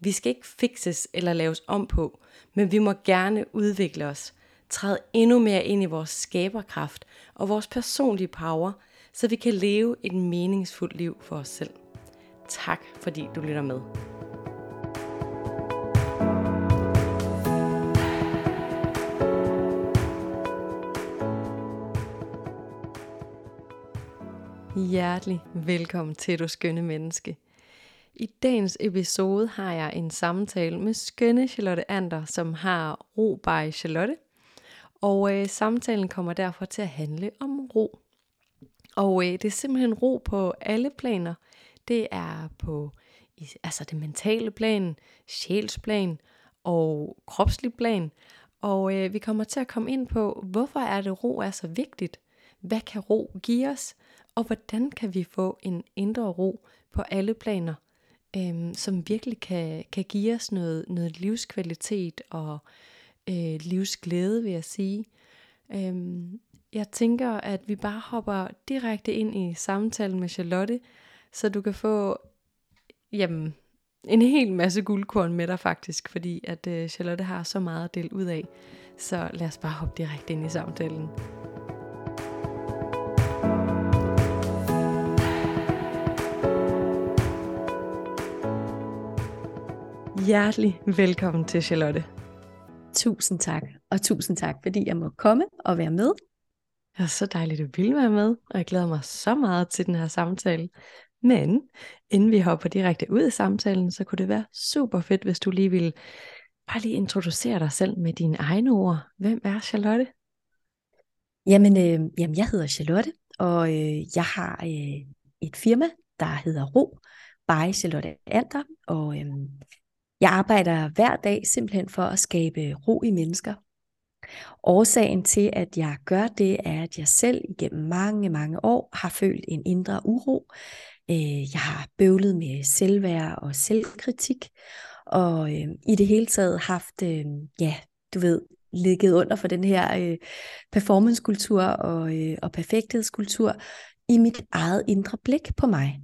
Vi skal ikke fikses eller laves om på, men vi må gerne udvikle os, træde endnu mere ind i vores skaberkraft og vores personlige power, så vi kan leve et meningsfuldt liv for os selv. Tak fordi du lytter med. Hjertelig velkommen til du skønne menneske. I dagens episode har jeg en samtale med skønne Charlotte Ander, som har ro by Charlotte. Og øh, samtalen kommer derfor til at handle om ro. Og øh, det er simpelthen ro på alle planer. Det er på altså det mentale plan, sjælsplan og kropslig plan. Og øh, vi kommer til at komme ind på, hvorfor er det ro er så vigtigt? Hvad kan ro give os? Og hvordan kan vi få en indre ro på alle planer, øhm, som virkelig kan, kan give os noget, noget livskvalitet og øh, livsglæde, vil jeg sige. Øhm, jeg tænker, at vi bare hopper direkte ind i samtalen med Charlotte, så du kan få jamen, en hel masse guldkorn med dig faktisk, fordi at øh, Charlotte har så meget at dele ud af. Så lad os bare hoppe direkte ind i samtalen. Hjertelig velkommen til Charlotte. Tusind tak, og tusind tak, fordi jeg må komme og være med. Det er så dejligt, at du vil være med, og jeg glæder mig så meget til den her samtale. Men inden vi hopper direkte ud i samtalen, så kunne det være super fedt, hvis du lige ville bare lige introducere dig selv med dine egne ord. Hvem er Charlotte? Jamen, øh, jamen jeg hedder Charlotte, og øh, jeg har øh, et firma, der hedder Ro by Charlotte Ander, og øh, jeg arbejder hver dag simpelthen for at skabe ro i mennesker. Årsagen til, at jeg gør det, er, at jeg selv igennem mange, mange år har følt en indre uro. Øh, jeg har bøvlet med selvværd og selvkritik, og øh, i det hele taget haft, øh, ja, du ved, ligget under for den her øh, performancekultur og, øh, og perfekthedskultur i mit eget indre blik på mig.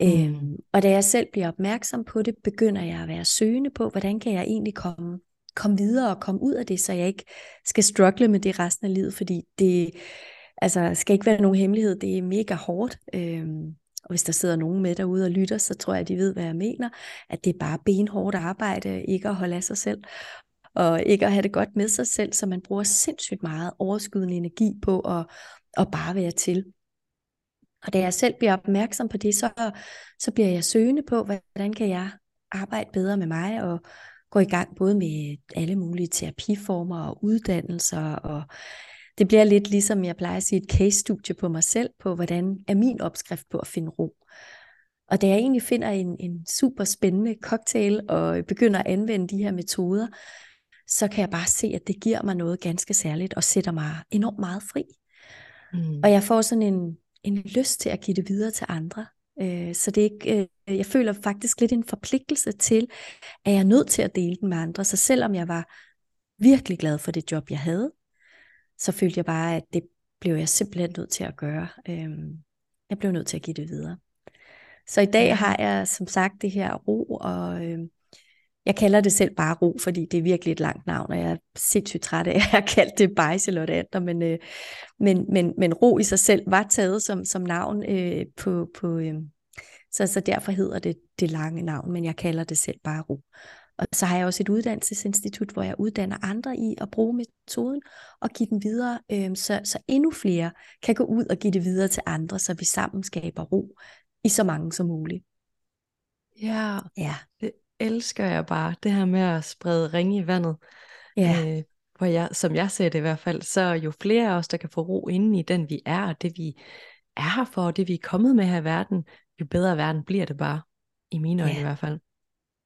Mm. Øhm, og da jeg selv bliver opmærksom på det, begynder jeg at være søgende på, hvordan kan jeg egentlig komme, komme videre og komme ud af det, så jeg ikke skal struggle med det resten af livet, fordi det altså, skal ikke være nogen hemmelighed, det er mega hårdt. Øhm, og hvis der sidder nogen med derude og lytter, så tror jeg, at de ved, hvad jeg mener, at det er bare benhårdt arbejde, ikke at holde af sig selv, og ikke at have det godt med sig selv, så man bruger sindssygt meget overskydende energi på at, at bare være til. Og da jeg selv bliver opmærksom på det, så, så bliver jeg søgende på, hvordan kan jeg arbejde bedre med mig, og gå i gang både med alle mulige terapiformer og uddannelser, og det bliver lidt ligesom, jeg plejer at sige, et case-studie på mig selv, på hvordan er min opskrift på at finde ro. Og da jeg egentlig finder en, en super spændende cocktail, og begynder at anvende de her metoder, så kan jeg bare se, at det giver mig noget ganske særligt, og sætter mig enormt meget fri. Mm. Og jeg får sådan en, en lyst til at give det videre til andre. Øh, så det er ikke, øh, jeg føler faktisk lidt en forpligtelse til, at jeg er nødt til at dele den med andre. Så selvom jeg var virkelig glad for det job, jeg havde, så følte jeg bare, at det blev jeg simpelthen nødt til at gøre. Øh, jeg blev nødt til at give det videre. Så i dag har jeg som sagt det her ro og øh, jeg kalder det selv bare ro, fordi det er virkelig et langt navn, og jeg er sindssygt træt af at have kaldt det bare Charlotte Ander, men, øh, men, men, men ro i sig selv var taget som, som navn øh, på, på øh, så, så derfor hedder det det lange navn, men jeg kalder det selv bare ro. Og så har jeg også et uddannelsesinstitut, hvor jeg uddanner andre i at bruge metoden og give den videre, øh, så, så endnu flere kan gå ud og give det videre til andre, så vi sammen skaber ro i så mange som muligt. Ja, ja. Det, elsker jeg bare, det her med at sprede ringe i vandet. Ja. Øh, hvor jeg, som jeg ser det i hvert fald, så jo flere af os, der kan få ro inde i den vi er, og det vi er her for, og det vi er kommet med her i verden, jo bedre verden bliver det bare, i mine øjne ja. i hvert fald.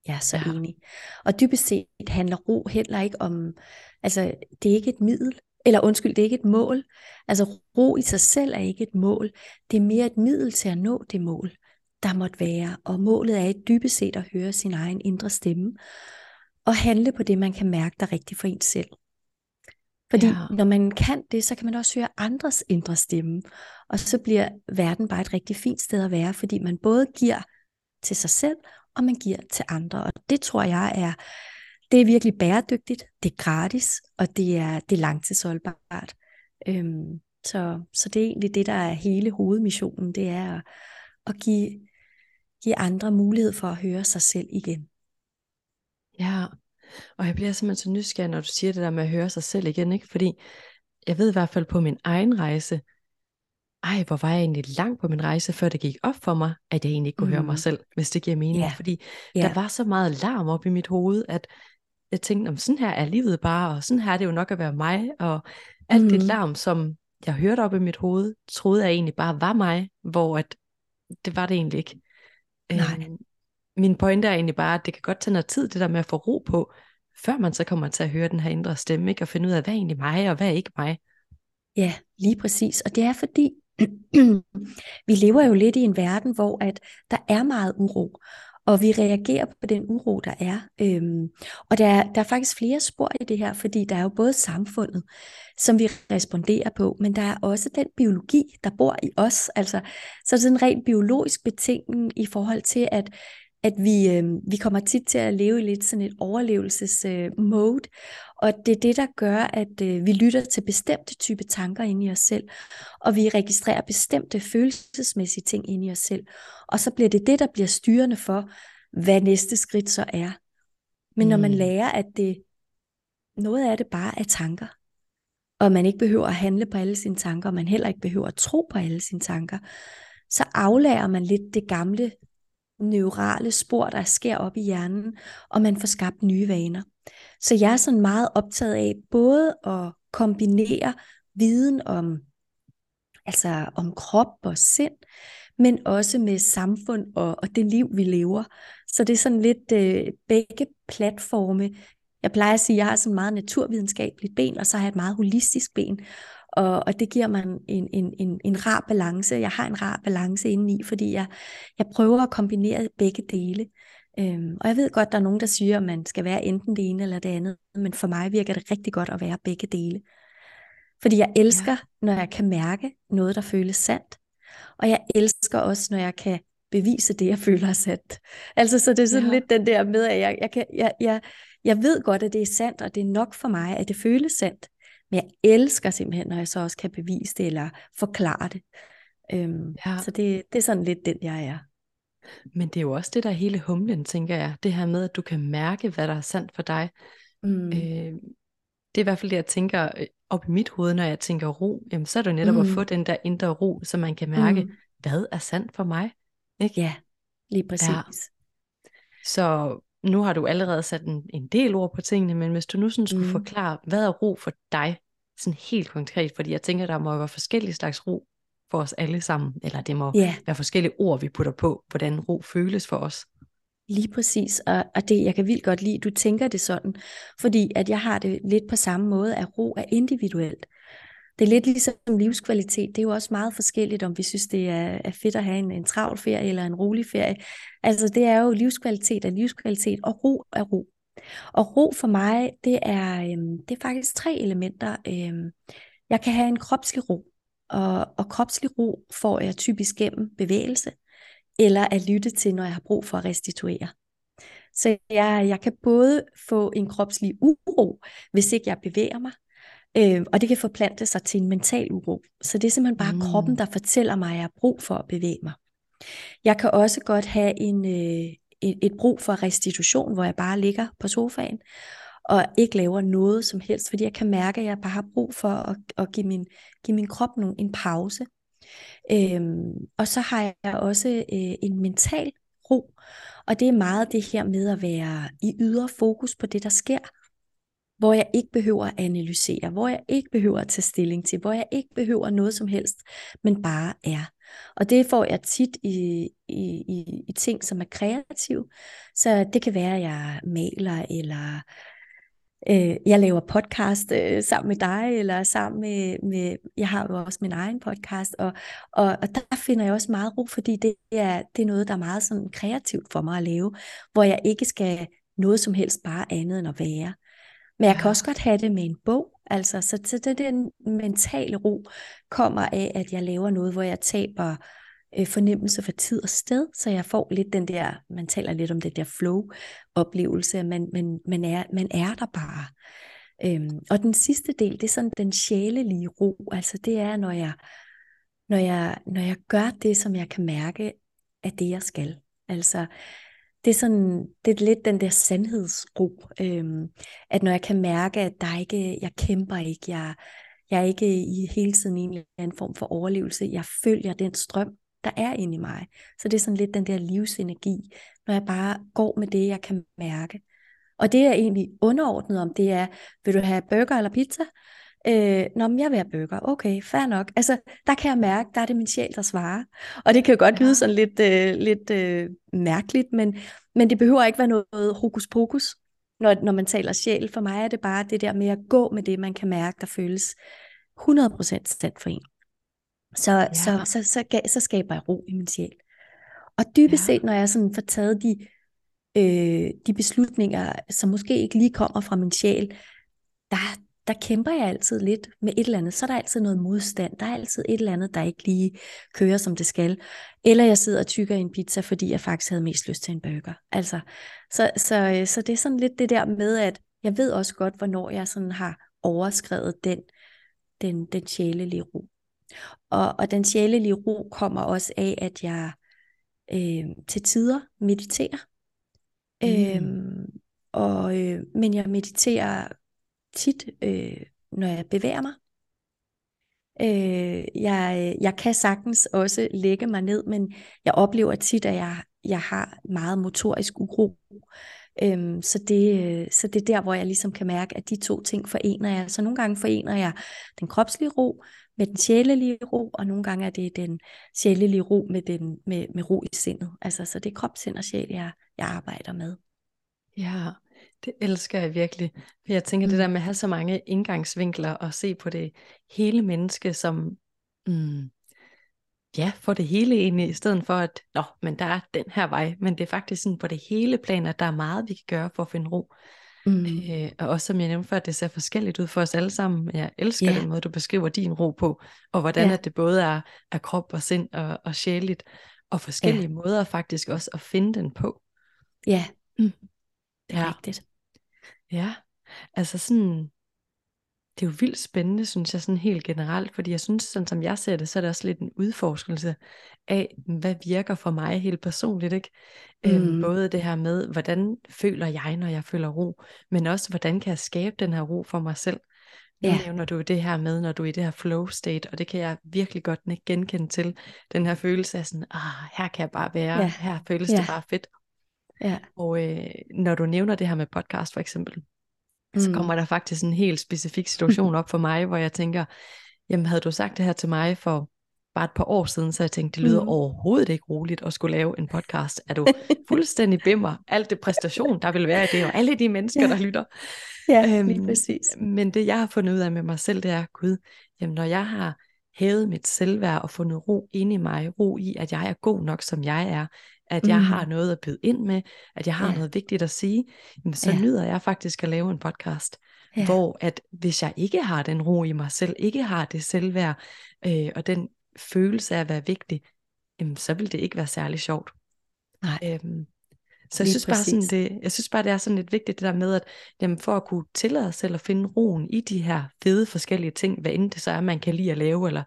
Jeg er så ja. enig. Og dybest set handler ro heller ikke om, altså det er ikke et middel, eller undskyld, det er ikke et mål. Altså ro i sig selv er ikke et mål. Det er mere et middel til at nå det mål, der måtte være. Og målet er et dybest set at høre sin egen indre stemme, og handle på det, man kan mærke, der er rigtigt for en selv. Fordi ja. når man kan det, så kan man også høre andres indre stemme. Og så bliver verden bare et rigtig fint sted at være, fordi man både giver til sig selv, og man giver til andre. Og det tror jeg er, det er virkelig bæredygtigt, det er gratis, og det er, det er langtidsholdbart. Øhm, så, så det er egentlig det, der er hele hovedmissionen, det er at, at give, give andre mulighed for at høre sig selv igen. Ja, og jeg bliver simpelthen så nysgerrig, når du siger det der med at høre sig selv igen, ikke? Fordi jeg ved i hvert fald på min egen rejse, ej, hvor var jeg egentlig langt på min rejse, før det gik op for mig, at jeg egentlig ikke kunne mm. høre mig mm. selv, hvis det giver mening. Yeah. Fordi yeah. der var så meget larm op i mit hoved, at jeg tænkte, om sådan her er livet bare, og sådan her er det jo nok at være mig, og alt mm. det larm, som jeg hørte op i mit hoved, troede jeg egentlig bare var mig, hvor at det var det egentlig ikke. Nej. Øhm, min pointe er egentlig bare, at det kan godt tage noget tid, det der med at få ro på, før man så kommer til at høre den her indre stemme, ikke? og finde ud af, hvad er egentlig mig, og hvad er ikke mig. Ja, lige præcis. Og det er fordi, vi lever jo lidt i en verden, hvor at der er meget uro, og vi reagerer på den uro, der er. Øhm, og der der er faktisk flere spor i det her, fordi der er jo både samfundet, som vi responderer på, men der er også den biologi, der bor i os. Altså, så er det sådan en rent biologisk betingning i forhold til, at at vi, øh, vi kommer tit til at leve i lidt sådan et overlevelsesmode, øh, og det er det, der gør, at øh, vi lytter til bestemte type tanker inde i os selv, og vi registrerer bestemte følelsesmæssige ting inde i os selv, og så bliver det det, der bliver styrende for, hvad næste skridt så er. Men når man mm. lærer, at det noget af det bare er tanker, og man ikke behøver at handle på alle sine tanker, og man heller ikke behøver at tro på alle sine tanker, så aflærer man lidt det gamle neurale spor, der sker op i hjernen, og man får skabt nye vaner. Så jeg er sådan meget optaget af både at kombinere viden om, altså om krop og sind, men også med samfund og, og det liv, vi lever. Så det er sådan lidt øh, begge platforme. Jeg plejer at sige, at jeg har sådan meget naturvidenskabeligt ben, og så har jeg et meget holistisk ben. Og, og det giver mig en, en, en, en rar balance. Jeg har en rar balance indeni, fordi jeg, jeg prøver at kombinere begge dele. Øhm, og jeg ved godt, der er nogen, der siger, at man skal være enten det ene eller det andet, men for mig virker det rigtig godt at være begge dele. Fordi jeg elsker, ja. når jeg kan mærke noget, der føles sandt. Og jeg elsker også, når jeg kan bevise det, jeg føler er sandt. Altså, så det er sådan ja. lidt den der med, at jeg, jeg, kan, jeg, jeg, jeg ved godt, at det er sandt, og det er nok for mig, at det føles sandt. Men jeg elsker simpelthen, når jeg så også kan bevise det, eller forklare det. Øhm, ja. Så det, det er sådan lidt den, jeg er. Men det er jo også det, der er hele humlen, tænker jeg. Det her med, at du kan mærke, hvad der er sandt for dig. Mm. Øh, det er i hvert fald det, jeg tænker øh, op i mit hoved, når jeg tænker ro. Jamen, så er det jo netop mm. at få den der indre ro, så man kan mærke, mm. hvad er sandt for mig. Ikke? Ja, lige præcis. Ja. Så nu har du allerede sat en, en del ord på tingene, men hvis du nu sådan skulle mm. forklare, hvad er ro for dig, sådan helt konkret, fordi jeg tænker, der må være forskellige slags ro for os alle sammen, eller det må yeah. være forskellige ord, vi putter på, hvordan ro føles for os. Lige præcis, og, og det jeg kan vildt godt lide, du tænker det sådan, fordi at jeg har det lidt på samme måde, at ro er individuelt. Det er lidt ligesom livskvalitet. Det er jo også meget forskelligt, om vi synes, det er, er fedt at have en, en travl ferie eller en rolig ferie. Altså det er jo livskvalitet og livskvalitet, og ro er ro. Og ro for mig, det er, øhm, det er faktisk tre elementer. Øhm, jeg kan have en kropslig ro, og, og kropslig ro får jeg typisk gennem bevægelse, eller at lytte til, når jeg har brug for at restituere. Så jeg, jeg kan både få en kropslig uro, hvis ikke jeg bevæger mig, øh, og det kan forplante sig til en mental uro. Så det er simpelthen bare mm. kroppen, der fortæller mig, at jeg har brug for at bevæge mig. Jeg kan også godt have en, øh, et, et brug for restitution, hvor jeg bare ligger på sofaen, og ikke laver noget som helst, fordi jeg kan mærke, at jeg bare har brug for at, at give, min, give min krop nogle, en pause. Øhm, og så har jeg også øh, en mental ro, og det er meget det her med at være i ydre fokus på det, der sker, hvor jeg ikke behøver at analysere, hvor jeg ikke behøver at tage stilling til, hvor jeg ikke behøver noget som helst, men bare er. Og det får jeg tit i, i, i, i ting, som er kreative. Så det kan være, at jeg maler, eller øh, jeg laver podcast øh, sammen med dig, eller sammen med, med, jeg har jo også min egen podcast, og, og, og der finder jeg også meget ro, fordi det er, det er noget, der er meget sådan kreativt for mig at lave, hvor jeg ikke skal noget som helst bare andet end at være. Men jeg kan også godt have det med en bog, altså, så, så det, den mentale ro kommer af, at jeg laver noget, hvor jeg taber øh, fornemmelse for tid og sted, så jeg får lidt den der, man taler lidt om det der flow-oplevelse, at man, man, man, er, man er der bare. Øhm, og den sidste del, det er sådan den sjælelige ro, altså det er, når jeg, når jeg, når jeg gør det, som jeg kan mærke, at det jeg skal. Altså, det er sådan, det er lidt den der sandhedsro, øhm, at når jeg kan mærke, at der ikke, jeg kæmper ikke, jeg, jeg er ikke i hele tiden i en eller anden form for overlevelse, jeg følger den strøm, der er inde i mig. Så det er sådan lidt den der livsenergi, når jeg bare går med det, jeg kan mærke. Og det er egentlig underordnet om, det er, vil du have burger eller pizza? Øh, Nå, men jeg vil have burger. Okay, fair nok. Altså, der kan jeg mærke, der er det min sjæl, der svarer. Og det kan jo godt lyde sådan lidt, øh, lidt øh, mærkeligt, men, men det behøver ikke være noget hokus pokus, når, når man taler sjæl. For mig er det bare det der med at gå med det, man kan mærke, der føles 100% sandt for en. Så, ja. så, så, så, så, så skaber jeg ro i min sjæl. Og dybest ja. set, når jeg sådan får taget de, øh, de beslutninger, som måske ikke lige kommer fra min sjæl, der, der kæmper jeg altid lidt med et eller andet. Så er der altid noget modstand. Der er altid et eller andet, der ikke lige kører, som det skal. Eller jeg sidder og tykker en pizza, fordi jeg faktisk havde mest lyst til en burger. Altså, så, så, så det er sådan lidt det der med, at jeg ved også godt, hvornår jeg sådan har overskrevet den, den, den sjælelige ro. Og, og den sjælelige ro kommer også af, at jeg øh, til tider mediterer. Mm. Øhm, og, øh, men jeg mediterer tit, øh, når jeg bevæger mig. Øh, jeg, jeg kan sagtens også lægge mig ned, men jeg oplever tit, at jeg, jeg har meget motorisk uro. Øhm, så, det, så det er der, hvor jeg ligesom kan mærke, at de to ting forener jeg. Så nogle gange forener jeg den kropslige ro med den sjælelige ro, og nogle gange er det den sjælelige ro med, den, med, med ro i sindet. Altså, så det er krop, sind og sjæl, jeg, jeg arbejder med. Ja, det elsker jeg virkelig. For jeg tænker mm. det der med at have så mange indgangsvinkler og se på det hele menneske som, mm, ja, få det hele ind i stedet for at, nå, men der er den her vej, men det er faktisk sådan på det hele plan, at der er meget, vi kan gøre for at finde ro. Mm. Øh, og også som jeg nævnte før, det ser forskelligt ud for os alle sammen. Jeg elsker yeah. den måde, du beskriver din ro på, og hvordan yeah. at det både er, er krop og sind og, og sjæligt, og forskellige yeah. måder faktisk også at finde den på. Ja, mm. det er ja. rigtigt. Ja, altså sådan, det er jo vildt spændende, synes jeg, sådan helt generelt, fordi jeg synes, sådan som jeg ser det, så er det også lidt en udforskelse af, hvad virker for mig helt personligt, ikke? Øhm, mm. Øhm, både det her med, hvordan føler jeg, når jeg føler ro, men også, hvordan kan jeg skabe den her ro for mig selv? Nu ja. nævner du det her med, når du er i det her flow state, og det kan jeg virkelig godt genkende til, den her følelse af sådan, ah, her kan jeg bare være, ja. her føles ja. det bare fedt. Ja. Og øh, når du nævner det her med podcast for eksempel, mm. så kommer der faktisk en helt specifik situation op for mig, hvor jeg tænker, jamen havde du sagt det her til mig for bare et par år siden, så jeg tænkte, det lyder mm. overhovedet ikke roligt at skulle lave en podcast. Er du fuldstændig bimmer? Alt det præstation, der vil være i det, og alle de mennesker, ja. der lytter. Ja, øhm, lige præcis. Men det, jeg har fundet ud af med mig selv, det er, Gud, jamen når jeg har hævet mit selvværd og fundet ro ind i mig, ro i, at jeg er god nok, som jeg er, at jeg mm. har noget at byde ind med, at jeg har ja. noget vigtigt at sige, jamen, så ja. nyder jeg faktisk at lave en podcast, ja. hvor at hvis jeg ikke har den ro i mig selv, ikke har det selvværd, øh, og den følelse af at være vigtig, jamen, så vil det ikke være særlig sjovt. Nej. Øhm, så jeg synes, bare sådan, det, jeg synes bare, det er sådan lidt vigtigt det der med, at jamen, for at kunne tillade sig selv at finde roen i de her fede forskellige ting, hvad end det så er, man kan lide at lave, eller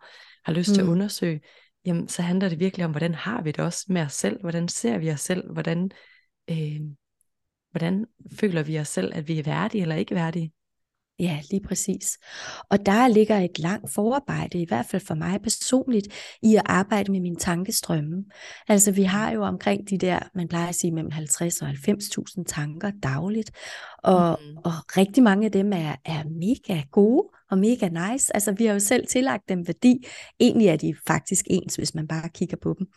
har lyst mm. til at mm. undersøge, jamen så handler det virkelig om, hvordan har vi det også med os selv, hvordan ser vi os selv, hvordan, øh, hvordan føler vi os selv, at vi er værdige eller ikke værdige. Ja, lige præcis. Og der ligger et langt forarbejde, i hvert fald for mig personligt, i at arbejde med mine tankestrømme. Altså vi har jo omkring de der, man plejer at sige mellem 50 og 90.000 tanker dagligt, og, mm. og rigtig mange af dem er, er mega gode og mega nice. Altså vi har jo selv tillagt dem værdi. Egentlig er de faktisk ens, hvis man bare kigger på dem.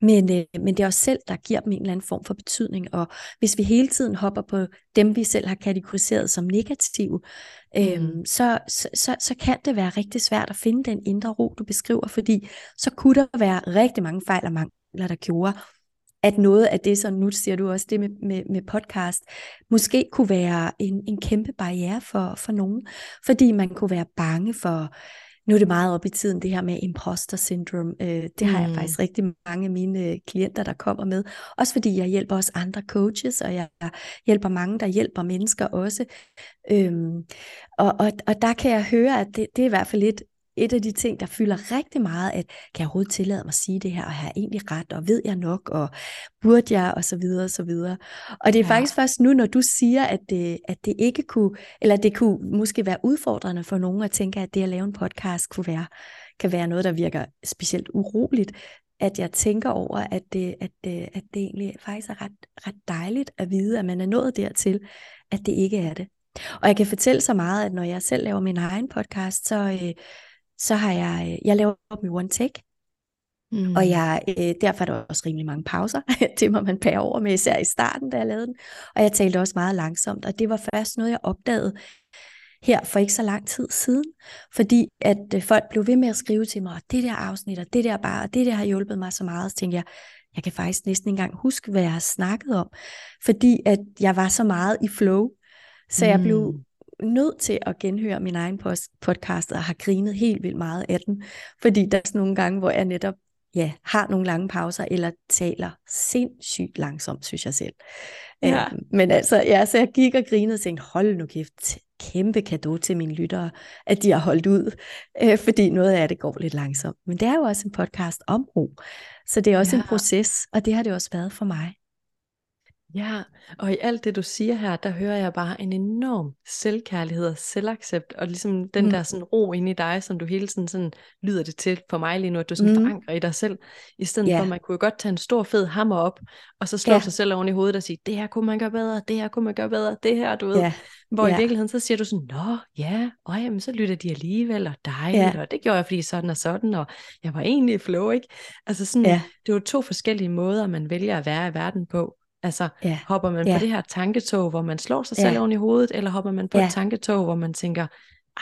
Men, øh, men det er os selv, der giver dem en eller anden form for betydning. Og hvis vi hele tiden hopper på dem, vi selv har kategoriseret som negative, øhm, mm. så, så, så, så kan det være rigtig svært at finde den indre ro, du beskriver, fordi så kunne der være rigtig mange fejl og mangler, der gjorde, at noget af det, så nu siger du også det med, med, med podcast, måske kunne være en, en kæmpe barriere for, for nogen, fordi man kunne være bange for, nu er det meget op i tiden, det her med imposter syndrome. Øh, det har mm. jeg faktisk rigtig mange af mine klienter, der kommer med. Også fordi jeg hjælper også andre coaches, og jeg hjælper mange, der hjælper mennesker også. Øhm, og, og, og der kan jeg høre, at det, det er i hvert fald lidt et af de ting, der fylder rigtig meget, at kan jeg overhovedet tillade mig at sige det her, og har jeg egentlig ret, og ved jeg nok, og burde jeg, og så videre, og så videre. Og det er ja. faktisk først nu, når du siger, at det, at det ikke kunne, eller det kunne måske være udfordrende for nogen at tænke, at det at lave en podcast kunne være, kan være noget, der virker specielt uroligt, at jeg tænker over, at det, at det, at det egentlig faktisk er ret, ret dejligt at vide, at man er nået dertil, at det ikke er det. Og jeg kan fortælle så meget, at når jeg selv laver min egen podcast, så, øh, så har jeg, øh, jeg laver op med one take, mm. og jeg, øh, derfor er der også rimelig mange pauser, det må man pære over med, især i starten, da jeg lavede den, og jeg talte også meget langsomt, og det var først noget, jeg opdagede her for ikke så lang tid siden, fordi at øh, folk blev ved med at skrive til mig, det der afsnit, og det der bare, og det der har hjulpet mig så meget, så tænkte jeg, jeg kan faktisk næsten ikke engang huske, hvad jeg har snakket om, fordi at jeg var så meget i flow, så mm. jeg blev mm nødt til at genhøre min egen podcast, og har grinet helt vildt meget af den, fordi der er sådan nogle gange, hvor jeg netop ja, har nogle lange pauser, eller taler sindssygt langsomt, synes jeg selv. Ja. Øh, men altså, ja, så jeg gik og grinede og tænkte, hold nu kæft, kæmpe gave til mine lyttere, at de har holdt ud, øh, fordi noget af det går lidt langsomt. Men det er jo også en podcast om ro, så det er også ja. en proces, og det har det også været for mig. Ja, og i alt det du siger her, der hører jeg bare en enorm selvkærlighed og selvaccept, og ligesom den mm. der sådan ro ind i dig, som du hele tiden sådan lyder det til for mig lige nu, at du sådan mm. forankrer i dig selv, i stedet yeah. for at man kunne jo godt tage en stor fed hammer op, og så slå yeah. sig selv oven i hovedet og sige, det her kunne man gøre bedre, det her kunne man gøre bedre, det her, du ved. Yeah. Hvor yeah. i virkeligheden, så siger du sådan, nå, ja, og jamen, så lytter de alligevel, og dejligt, yeah. og det gjorde jeg, fordi sådan og sådan, og jeg var egentlig i flow, ikke? Altså sådan, yeah. det er jo to forskellige måder, man vælger at være i verden på, Altså, ja. hopper man ja. på det her tanketog, hvor man slår sig selv ja. oven i hovedet, eller hopper man på ja. et tanketog, hvor man tænker,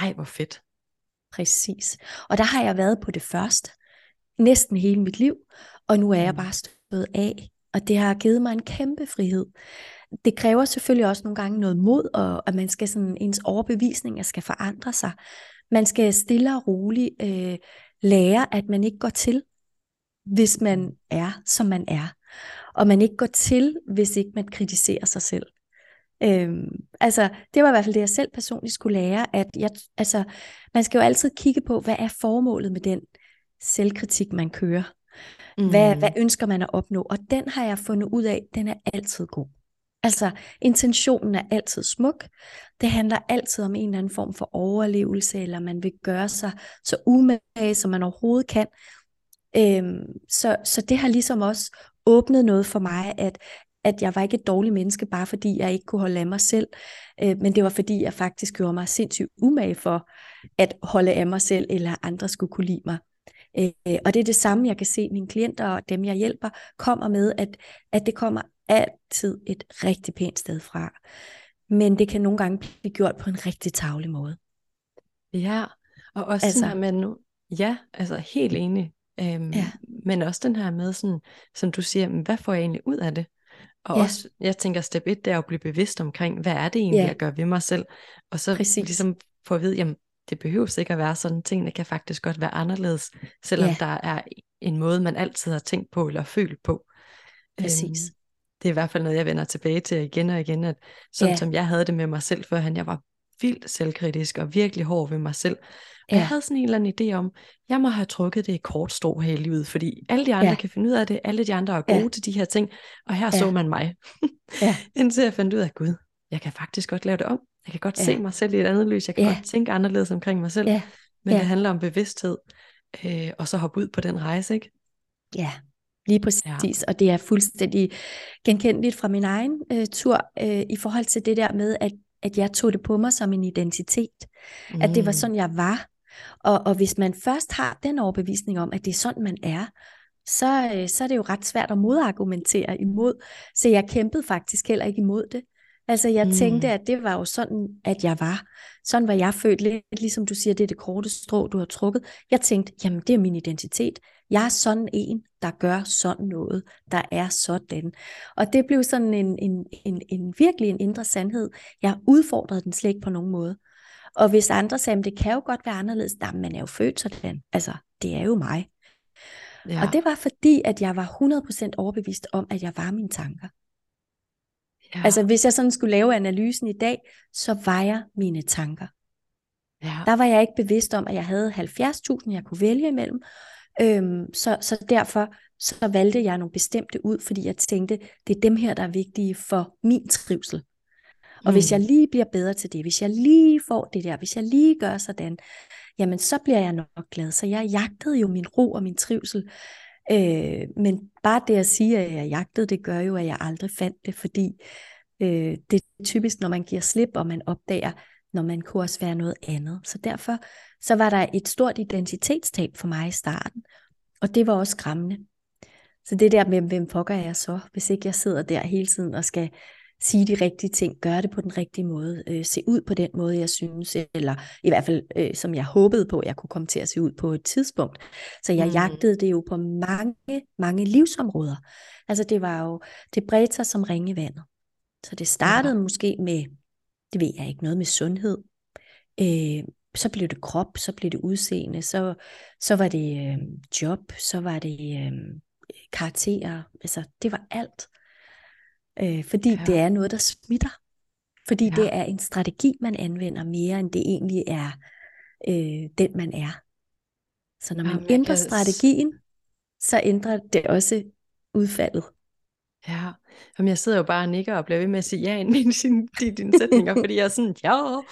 ej, hvor fedt. Præcis. Og der har jeg været på det første, næsten hele mit liv, og nu er jeg mm. bare stået af, og det har givet mig en kæmpe frihed. Det kræver selvfølgelig også nogle gange noget mod, og at man skal sådan, ens overbevisninger skal forandre sig. Man skal stille og roligt øh, lære, at man ikke går til, hvis man er, som man er og man ikke går til, hvis ikke man kritiserer sig selv. Øhm, altså, det var i hvert fald det, jeg selv personligt skulle lære, at jeg, altså, man skal jo altid kigge på, hvad er formålet med den selvkritik, man kører. Mm. Hvad, hvad ønsker man at opnå? Og den har jeg fundet ud af, den er altid god. Altså, intentionen er altid smuk. Det handler altid om en eller anden form for overlevelse, eller man vil gøre sig så umage, som man overhovedet kan. Øhm, så, så det har ligesom også åbnet noget for mig, at, at jeg var ikke et dårligt menneske, bare fordi jeg ikke kunne holde af mig selv, øh, men det var fordi, jeg faktisk gjorde mig sindssygt umage for at holde af mig selv, eller andre skulle kunne lide mig. Øh, og det er det samme, jeg kan se mine klienter og dem, jeg hjælper, kommer med, at, at det kommer altid et rigtig pænt sted fra. Men det kan nogle gange blive gjort på en rigtig tavlig måde. Ja, og også altså, sådan med nu, ja, altså helt enig. Øhm, ja. Men også den her med, sådan, som du siger, hvad får jeg egentlig ud af det? Og ja. også, jeg tænker, step 1, det er at blive bevidst omkring, hvad er det egentlig, ja. jeg gør ved mig selv? Og så Præcis. ligesom få at vide, jamen, det behøver ikke at være sådan, tingene kan faktisk godt være anderledes, selvom ja. der er en måde, man altid har tænkt på eller følt på. Præcis. Øhm, det er i hvert fald noget, jeg vender tilbage til igen og igen, at sådan ja. som jeg havde det med mig selv førhen, jeg var vildt selvkritisk og virkelig hård ved mig selv, Ja. Jeg havde sådan en eller anden idé om, jeg må have trukket det i kort strå her i livet, fordi alle de andre ja. kan finde ud af det, alle de andre er gode ja. til de her ting, og her ja. så man mig. ja. Indtil jeg fandt ud af, gud, jeg kan faktisk godt lave det om. Jeg kan godt ja. se mig selv i et andet lys, jeg kan ja. godt tænke anderledes omkring mig selv. Ja. Men ja. det handler om bevidsthed, øh, og så hoppe ud på den rejse, ikke? Ja, Lige præcis, ja. og det er fuldstændig genkendeligt fra min egen øh, tur øh, i forhold til det der med, at at jeg tog det på mig som en identitet. Mm. At det var sådan, jeg var. Og, og hvis man først har den overbevisning om, at det er sådan, man er, så, øh, så er det jo ret svært at modargumentere imod. Så jeg kæmpede faktisk heller ikke imod det. Altså jeg mm. tænkte, at det var jo sådan, at jeg var. Sådan var jeg født, lidt ligesom du siger, det er det korte strå, du har trukket. Jeg tænkte, jamen det er min identitet. Jeg er sådan en, der gør sådan noget, der er sådan. Og det blev sådan en, en, en, en virkelig en indre sandhed. Jeg udfordrede den slet ikke på nogen måde. Og hvis andre sagde, det kan jo godt være anderledes, da man er jo født sådan. Altså, det er jo mig. Ja. Og det var fordi, at jeg var 100% overbevist om, at jeg var mine tanker. Ja. Altså hvis jeg sådan skulle lave analysen i dag, så var jeg mine tanker. Ja. Der var jeg ikke bevidst om, at jeg havde 70.000, jeg kunne vælge imellem. Øhm, så, så derfor så valgte jeg nogle bestemte ud, fordi jeg tænkte, det er dem her, der er vigtige for min trivsel. Og mm. hvis jeg lige bliver bedre til det, hvis jeg lige får det der, hvis jeg lige gør sådan, jamen så bliver jeg nok glad. Så jeg jagtede jo min ro og min trivsel. Øh, men bare det at sige, at jeg jagtede, det gør jo, at jeg aldrig fandt det, fordi øh, det er typisk, når man giver slip, og man opdager, når man kunne også være noget andet. Så derfor så var der et stort identitetstab for mig i starten, og det var også skræmmende. Så det der med, hvem pokker jeg så, hvis ikke jeg sidder der hele tiden og skal sige de rigtige ting, gøre det på den rigtige måde, øh, se ud på den måde, jeg synes, eller i hvert fald, øh, som jeg håbede på, jeg kunne komme til at se ud på et tidspunkt. Så jeg mm. jagtede det jo på mange, mange livsområder. Altså det var jo, det bredte sig som ringe vandet. Så det startede ja. måske med, det ved jeg ikke, noget med sundhed. Øh, så blev det krop, så blev det udseende, så, så var det øh, job, så var det øh, karakterer, altså det var alt. Øh, fordi ja. det er noget, der smitter. Fordi ja. det er en strategi, man anvender mere, end det egentlig er øh, den, man er. Så når man Jamen, ændrer kan... strategien, så ændrer det også udfaldet. Ja, Jamen, jeg sidder jo bare og nikker og bliver ved med at sige ja ind i dine, dine sætninger, fordi jeg er sådan, ja, jeg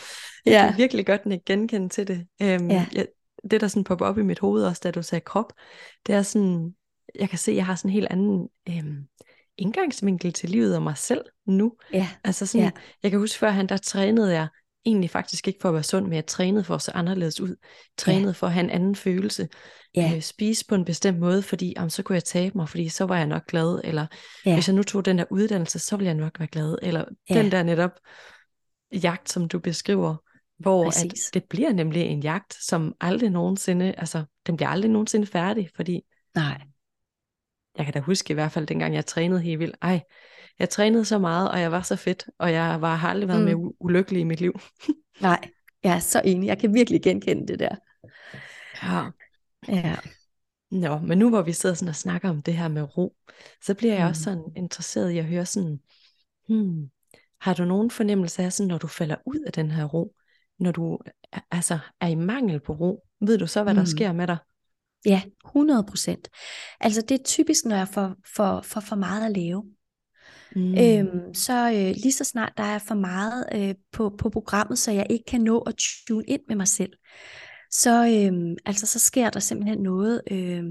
ja. kan virkelig godt ikke genkende til det. Øhm, ja. jeg, det, der sådan popper op i mit hoved også, da du sagde krop, det er sådan, jeg kan se, at jeg har sådan en helt anden øhm, indgangsvinkel til livet og mig selv nu. Ja. Altså sådan, ja. jeg kan huske før han der trænede jeg egentlig faktisk ikke for at være sund, men jeg trænede for at se anderledes ud. Trænede ja. for at have en anden følelse. Ja. Øh, spise på en bestemt måde, fordi jamen, så kunne jeg tabe mig, fordi så var jeg nok glad. Eller ja. hvis jeg nu tog den der uddannelse, så ville jeg nok være glad. Eller ja. den der netop jagt, som du beskriver, hvor at det bliver nemlig en jagt, som aldrig nogensinde, altså den bliver aldrig nogensinde færdig, fordi Nej jeg kan da huske i hvert fald, dengang jeg trænede helt vildt, ej, jeg trænede så meget, og jeg var så fedt, og jeg var, har aldrig været mm. mere ulykkelig i mit liv. Nej, jeg er så enig. Jeg kan virkelig genkende det der. Ja. Ja. Nå, men nu hvor vi sidder sådan og snakker om det her med ro, så bliver jeg mm. også sådan interesseret i at høre sådan, hmm, har du nogen fornemmelse af sådan, når du falder ud af den her ro, når du altså, er i mangel på ro, ved du så, hvad der mm. sker med dig? Ja, 100 procent. Altså det er typisk, når jeg får for, for, for meget at lave. Mm. Øhm, så øh, lige så snart der er for meget øh, på, på programmet, så jeg ikke kan nå at tune ind med mig selv, så, øh, altså, så sker der simpelthen noget, øh,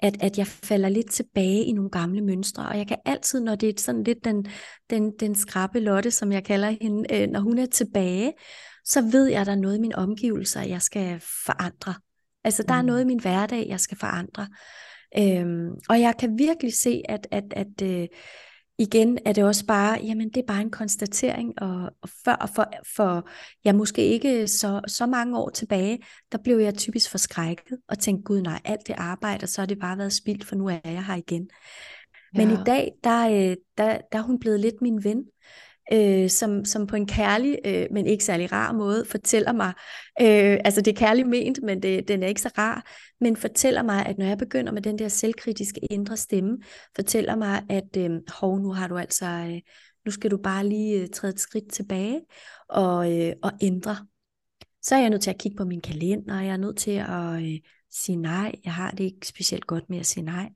at, at jeg falder lidt tilbage i nogle gamle mønstre, og jeg kan altid, når det er sådan lidt den, den, den skrabe Lotte, som jeg kalder hende, øh, når hun er tilbage, så ved jeg, at der er noget i mine omgivelser, jeg skal forandre. Altså der mm. er noget i min hverdag, jeg skal forandre. Øhm, og jeg kan virkelig se, at, at, at øh, igen er det også bare, jamen det er bare en konstatering, og, og før for, for ja, måske ikke så, så mange år tilbage, der blev jeg typisk forskrækket og tænkte, gud nej, alt det arbejde, så har det bare været spildt, for nu er jeg her igen. Men ja. i dag, der, øh, der, der er hun blevet lidt min ven øh, som, som på en kærlig, øh, men ikke særlig rar måde, fortæller mig, øh, altså det er kærligt ment, men det, den er ikke så rar, men fortæller mig, at når jeg begynder med den der selvkritiske indre stemme, fortæller mig, at øh, hov, nu har du altså, øh, nu skal du bare lige øh, træde et skridt tilbage og, øh, og ændre. Så er jeg nødt til at kigge på min kalender, og jeg er nødt til at øh, sige nej. Jeg har det ikke specielt godt med at sige nej.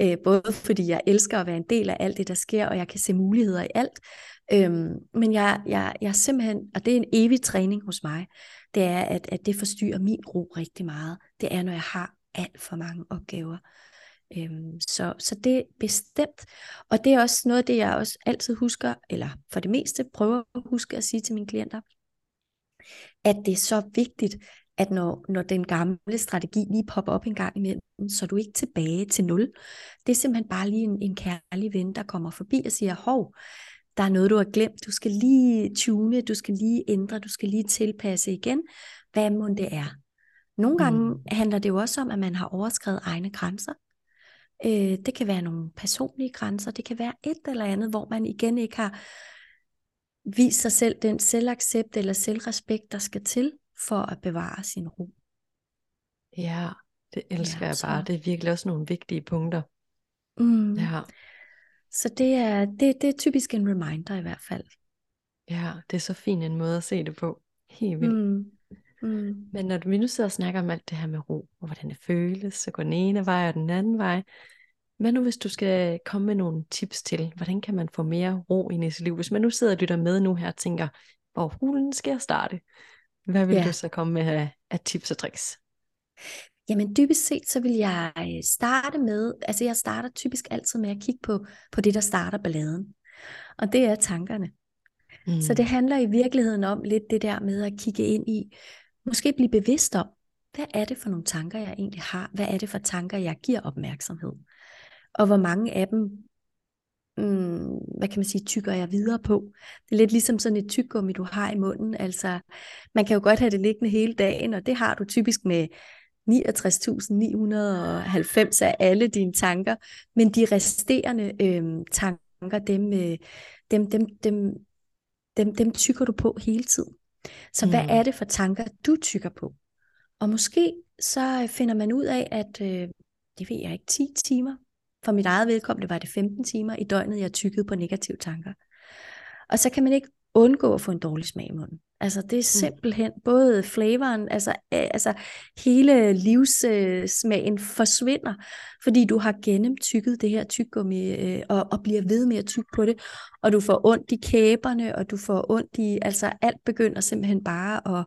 Øh, både fordi jeg elsker at være en del af alt det, der sker, og jeg kan se muligheder i alt, Øhm, men jeg, jeg, jeg simpelthen, og det er en evig træning hos mig, det er, at, at det forstyrrer min ro rigtig meget. Det er, når jeg har alt for mange opgaver. Øhm, så, så det er bestemt, og det er også noget af det, jeg også altid husker, eller for det meste prøver at huske at sige til mine klienter, at det er så vigtigt, at når, når den gamle strategi lige popper op en gang imellem, så er du ikke tilbage til nul. Det er simpelthen bare lige en, en kærlig ven, der kommer forbi og siger, hov, der er noget, du har glemt, du skal lige tune, du skal lige ændre, du skal lige tilpasse igen, hvad må det er. Nogle gange mm. handler det jo også om, at man har overskrevet egne grænser. Øh, det kan være nogle personlige grænser, det kan være et eller andet, hvor man igen ikke har vist sig selv den selvaccept eller selvrespekt, der skal til for at bevare sin ro. Ja, det elsker ja, jeg bare. Så... Det er virkelig også nogle vigtige punkter. Mm. Ja. Så det er, det, det er typisk en reminder i hvert fald. Ja, det er så fin en måde at se det på. Helt vildt. Mm. Mm. Men når vi nu sidder og snakker om alt det her med ro, og hvordan det føles, så går den ene vej og den anden vej. Hvad nu hvis du skal komme med nogle tips til, hvordan kan man få mere ro ind i sit liv? Hvis man nu sidder og lytter med nu her og tænker, hvor hulen skal jeg starte? Hvad vil ja. du så komme med af, af tips og tricks? Jamen dybest set, så vil jeg starte med, altså jeg starter typisk altid med at kigge på, på det, der starter balladen. Og det er tankerne. Mm. Så det handler i virkeligheden om lidt det der med at kigge ind i, måske blive bevidst om, hvad er det for nogle tanker, jeg egentlig har? Hvad er det for tanker, jeg giver opmærksomhed? Og hvor mange af dem mm, hvad kan man sige, tykker jeg videre på. Det er lidt ligesom sådan et tyggegummi, du har i munden. Altså, man kan jo godt have det liggende hele dagen, og det har du typisk med 69.990 af alle dine tanker. Men de resterende øh, tanker, dem, øh, dem, dem, dem, dem, dem tykker du på hele tiden. Så mm. hvad er det for tanker, du tykker på? Og måske så finder man ud af, at øh, det ved jeg ikke, 10 timer for mit eget vedkommende var det 15 timer i døgnet, jeg tykkede på negative tanker. Og så kan man ikke undgå at få en dårlig smag i munden. Altså det er simpelthen mm. både flavoren, altså, altså hele livssmagen forsvinder, fordi du har gennemtykket det her tyggegummi øh, og, og bliver ved med at tykke på det, og du får ondt i kæberne, og du får ondt i, altså alt begynder simpelthen bare at,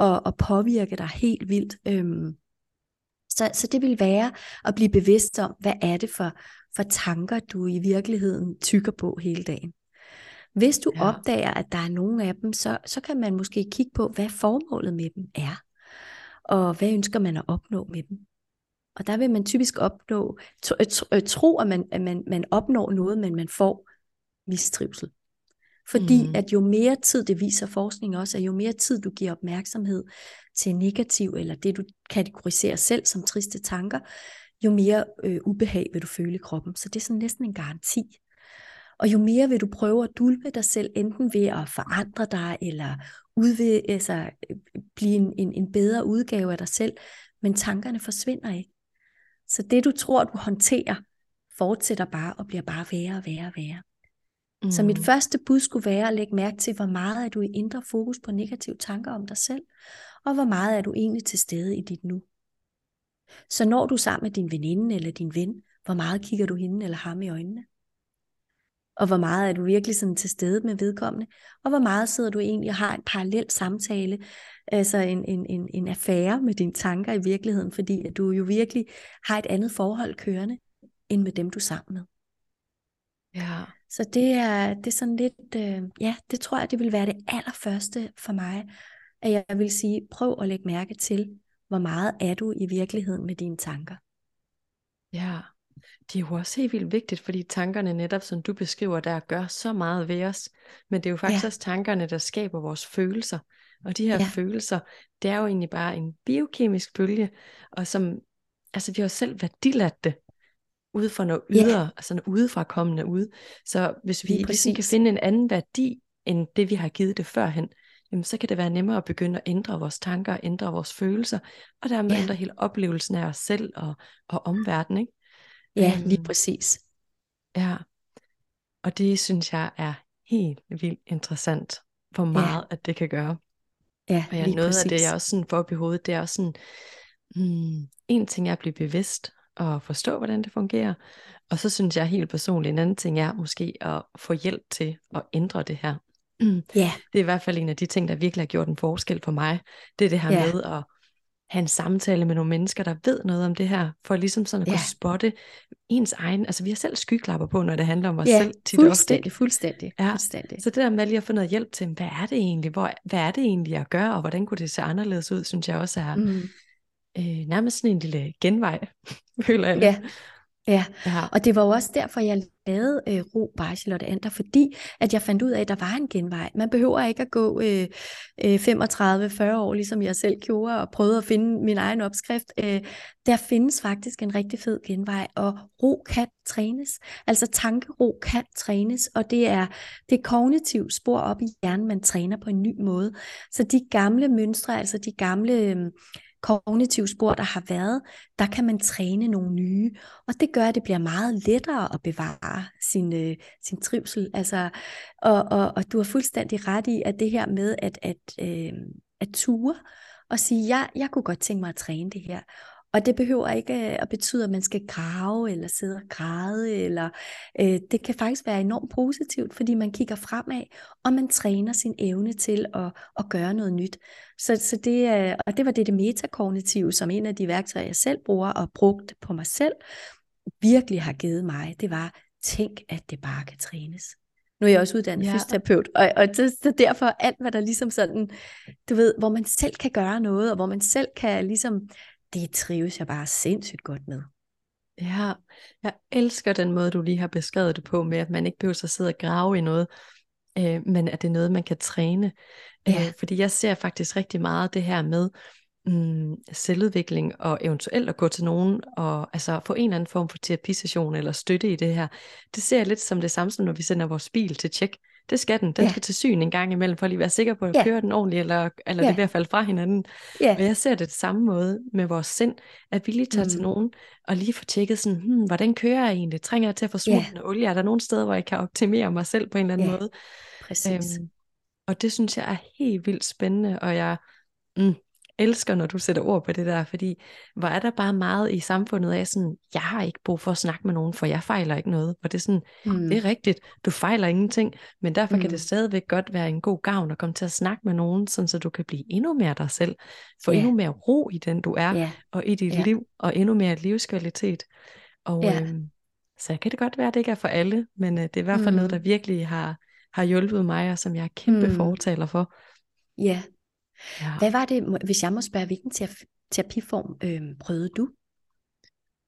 at, at påvirke dig helt vildt. Øhm, så, så det vil være at blive bevidst om, hvad er det for, for tanker, du i virkeligheden tykker på hele dagen. Hvis du ja. opdager, at der er nogle af dem, så, så kan man måske kigge på, hvad formålet med dem er. Og hvad ønsker man at opnå med dem. Og der vil man typisk opnå, tro, tro at, man, at man, man opnår noget, men man får mistrivsel. Fordi mm. at jo mere tid, det viser forskning også, at jo mere tid du giver opmærksomhed til negativ, eller det du kategoriserer selv som triste tanker, jo mere øh, ubehag vil du føle i kroppen. Så det er sådan næsten en garanti. Og jo mere vil du prøve at dulme dig selv, enten ved at forandre dig, eller udvide, altså, blive en, en, en bedre udgave af dig selv, men tankerne forsvinder ikke. Så det du tror, du håndterer, fortsætter bare og bliver bare værre og værre og værre. Mm. Så mit mm. første bud skulle være at lægge mærke til, hvor meget er du i indre fokus på negative tanker om dig selv, og hvor meget er du egentlig til stede i dit nu. Så når du sammen med din veninde eller din ven, hvor meget kigger du hende eller ham i øjnene? Og hvor meget er du virkelig sådan til stede med vedkommende? Og hvor meget sidder du egentlig og har en parallel samtale, altså en, en, en, en affære med dine tanker i virkeligheden, fordi at du jo virkelig har et andet forhold kørende, end med dem du er sammen med. Ja. Så det er, det er sådan lidt, øh, ja, det tror jeg, det vil være det allerførste for mig, at jeg vil sige, prøv at lægge mærke til, hvor meget er du i virkeligheden med dine tanker. Ja, det er jo også helt vildt vigtigt, fordi tankerne netop, som du beskriver, der gør så meget ved os. Men det er jo faktisk ja. også tankerne, der skaber vores følelser. Og de her ja. følelser, det er jo egentlig bare en biokemisk bølge, og som, altså vi har selv værdiladt det ude fra noget ydre, yeah. altså noget udefra kommende ud. Så hvis vi ligesom kan finde en anden værdi, end det vi har givet det førhen, jamen så kan det være nemmere at begynde at ændre vores tanker, ændre vores følelser, og dermed yeah. ændre hele oplevelsen af os selv og, og omverdenen. Ikke? Ja, lige øhm, præcis. Ja, og det synes jeg er helt vildt interessant, hvor meget ja. at det kan gøre. Ja, og jeg, noget præcis. af det, jeg også sådan får op i hovedet, det er også sådan, hmm, en ting er at blive bevidst og forstå, hvordan det fungerer. Og så synes jeg helt personligt, en anden ting er måske at få hjælp til at ændre det her. Ja. Det er i hvert fald en af de ting, der virkelig har gjort en forskel for mig. Det er det her yeah. med at have en samtale med nogle mennesker, der ved noget om det her, for ligesom sådan at ja. kunne spotte ens egen, altså vi har selv skyklapper på, når det handler om os ja, selv. Tit fuldstændig, ofte, fuldstændig, ja. fuldstændig. Så det der med lige at få noget hjælp til, hvad er det egentlig, hvor, hvad er det egentlig at gøre, og hvordan kunne det se anderledes ud, synes jeg også er mm. øh, nærmest sådan en lille genvej, føler jeg. Ja, Ja. ja, og det var jo også derfor, jeg lavede øh, Ro by Charlotte Ander, fordi at jeg fandt ud af, at der var en genvej. Man behøver ikke at gå øh, øh, 35-40 år, ligesom jeg selv gjorde, og prøvede at finde min egen opskrift. Øh, der findes faktisk en rigtig fed genvej, og ro kan trænes. Altså tankero kan trænes, og det er det kognitive spor op i hjernen, man træner på en ny måde. Så de gamle mønstre, altså de gamle... Øh, kognitive spor, der har været, der kan man træne nogle nye. Og det gør, at det bliver meget lettere at bevare sin, øh, sin trivsel. Altså, og, og, og du har fuldstændig ret i, at det her med at, at, øh, at ture og sige, jeg, jeg kunne godt tænke mig at træne det her. Og det behøver ikke øh, at betyde, at man skal grave eller sidde og græde. Eller, øh, det kan faktisk være enormt positivt, fordi man kigger fremad, og man træner sin evne til at, at gøre noget nyt. Så, så det, og det var det, det metakognitive, som en af de værktøjer, jeg selv bruger og brugt på mig selv, virkelig har givet mig. Det var, tænk, at det bare kan trænes. Nu er jeg også uddannet ja. fysioterapeut, og, og det, så derfor alt, hvad der ligesom sådan, du ved, hvor man selv kan gøre noget, og hvor man selv kan ligesom det trives jeg bare sindssygt godt med. Ja, jeg elsker den måde, du lige har beskrevet det på, med at man ikke behøver at sidde og grave i noget, øh, men at det er noget, man kan træne. Ja. Øh, fordi jeg ser faktisk rigtig meget det her med mm, selvudvikling, og eventuelt at gå til nogen, og altså få en eller anden form for terapisession, eller støtte i det her. Det ser jeg lidt som det samme, som når vi sender vores bil til tjek. Det skal den. Den ja. skal til syn en gang imellem, for at lige være sikker på, at ja. kører den ordentligt, eller, eller ja. det er ved at falde fra hinanden. Ja. Og jeg ser det samme måde med vores sind, at vi lige tager mm. til nogen, og lige får tjekket sådan, hmm, hvordan kører jeg egentlig? Trænger jeg til at få smuttet ja. olie? Er der nogle steder, hvor jeg kan optimere mig selv på en eller anden ja. måde? Præcis. Øhm, og det synes jeg er helt vildt spændende, og jeg, mm, elsker, når du sætter ord på det der, fordi hvor er der bare meget i samfundet af sådan, jeg har ikke brug for at snakke med nogen, for jeg fejler ikke noget. Og det er sådan, mm. det er rigtigt, du fejler ingenting, men derfor mm. kan det stadigvæk godt være en god gavn at komme til at snakke med nogen, sådan så du kan blive endnu mere dig selv, få yeah. endnu mere ro i den du er, yeah. og i dit yeah. liv, og endnu mere livskvalitet. Og yeah. øhm, så kan det godt være, at det ikke er for alle, men øh, det er i hvert fald mm. noget, der virkelig har, har hjulpet mig, og som jeg er kæmpe mm. fortaler for. Ja, Ja. Hvad var det, hvis jeg må spørge, hvilken terapiform øh, prøvede du?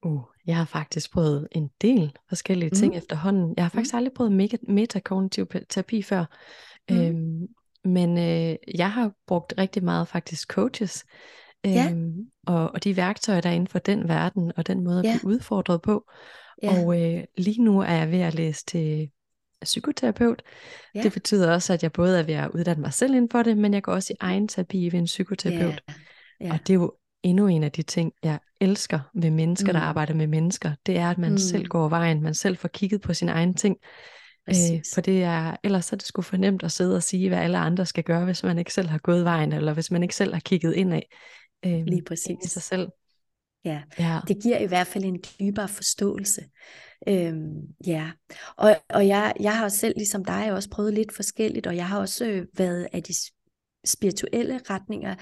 Uh, jeg har faktisk prøvet en del forskellige ting mm. efterhånden. Jeg har faktisk mm. aldrig prøvet mega, metakognitiv terapi før. Mm. Øhm, men øh, jeg har brugt rigtig meget faktisk coaches. Ja. Øhm, og, og de værktøjer, der er inden for den verden, og den måde at ja. blive udfordret på. Ja. Og øh, lige nu er jeg ved at læse til psykoterapeut. Ja. Det betyder også, at jeg både er ved at uddanne mig selv inden for det, men jeg går også i egen terapi ved en psykoterapeut. Ja. Ja. Og det er jo endnu en af de ting, jeg elsker ved mennesker, mm. der arbejder med mennesker. Det er, at man mm. selv går vejen, man selv får kigget på sin egen ting. Øh, for det er, ellers er det sgu for nemt at sidde og sige, hvad alle andre skal gøre, hvis man ikke selv har gået vejen, eller hvis man ikke selv har kigget ind af øh, Lige præcis. i sig selv. Ja. ja, det giver i hvert fald en dybere forståelse. Øhm, ja, og, og jeg, jeg har også selv, ligesom dig, også prøvet lidt forskelligt, og jeg har også øh, været af de spirituelle retninger.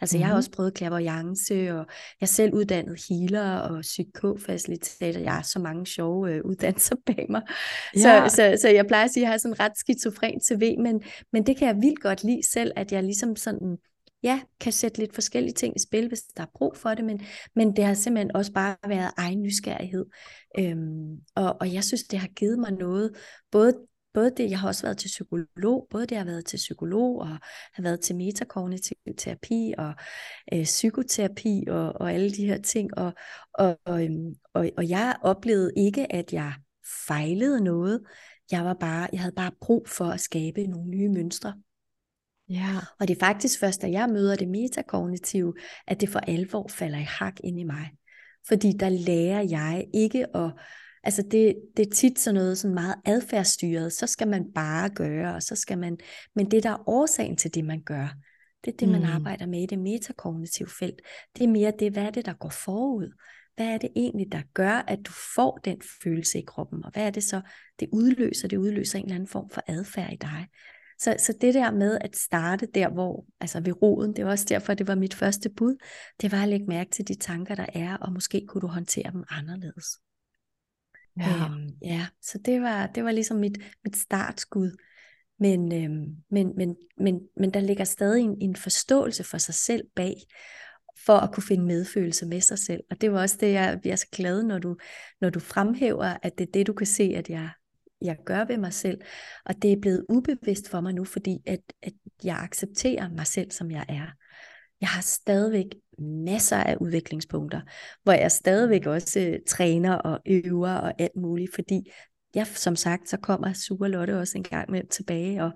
Altså mm-hmm. jeg har mhm. også prøvet clairvoyance, og jeg er selv uddannet healer og psykofacilitator. Jeg har så mange sjove øh, uddannelser bag mig. Ja. Så, så, så jeg plejer at sige, at jeg har sådan ret skizofren CV, men, men det kan jeg vildt godt lide selv, at jeg ligesom sådan ja, kan sætte lidt forskellige ting i spil, hvis der er brug for det, men, men det har simpelthen også bare været egen nysgerrighed. Øhm, og, og jeg synes, det har givet mig noget, både både det, jeg har også været til psykolog, både det, jeg har været til psykolog, og har været til metakognitiv terapi, og øh, psykoterapi, og, og alle de her ting, og, og, og, øhm, og, og jeg oplevede ikke, at jeg fejlede noget, jeg var bare, jeg havde bare brug for at skabe nogle nye mønstre. Ja. Og det er faktisk først, da jeg møder det metakognitive, at det for alvor falder i hak ind i mig. Fordi der lærer jeg ikke at, altså det, det er tit sådan noget sådan meget adfærdsstyret, så skal man bare gøre, og så skal man, men det der er årsagen til det, man gør, det er det, man mm. arbejder med i det metakognitive felt. Det er mere det, hvad er det, der går forud? Hvad er det egentlig, der gør, at du får den følelse i kroppen? Og hvad er det så, det udløser? Det udløser en eller anden form for adfærd i dig. Så, så det der med at starte der, hvor, altså ved roden, det var også derfor, det var mit første bud, det var at lægge mærke til de tanker, der er, og måske kunne du håndtere dem anderledes. Ja, øhm, ja så det var, det var ligesom mit, mit startskud. Men, øhm, men, men, men, men der ligger stadig en, en forståelse for sig selv bag, for at kunne finde medfølelse med sig selv. Og det var også det, jeg bliver så glad, når du, når du fremhæver, at det er det, du kan se, at jeg, jeg gør ved mig selv. Og det er blevet ubevidst for mig nu, fordi at, at jeg accepterer mig selv, som jeg er. Jeg har stadigvæk masser af udviklingspunkter, hvor jeg stadigvæk også øh, træner og øver og alt muligt, fordi ja, som sagt, så kommer Super Lotte også en gang med tilbage, og,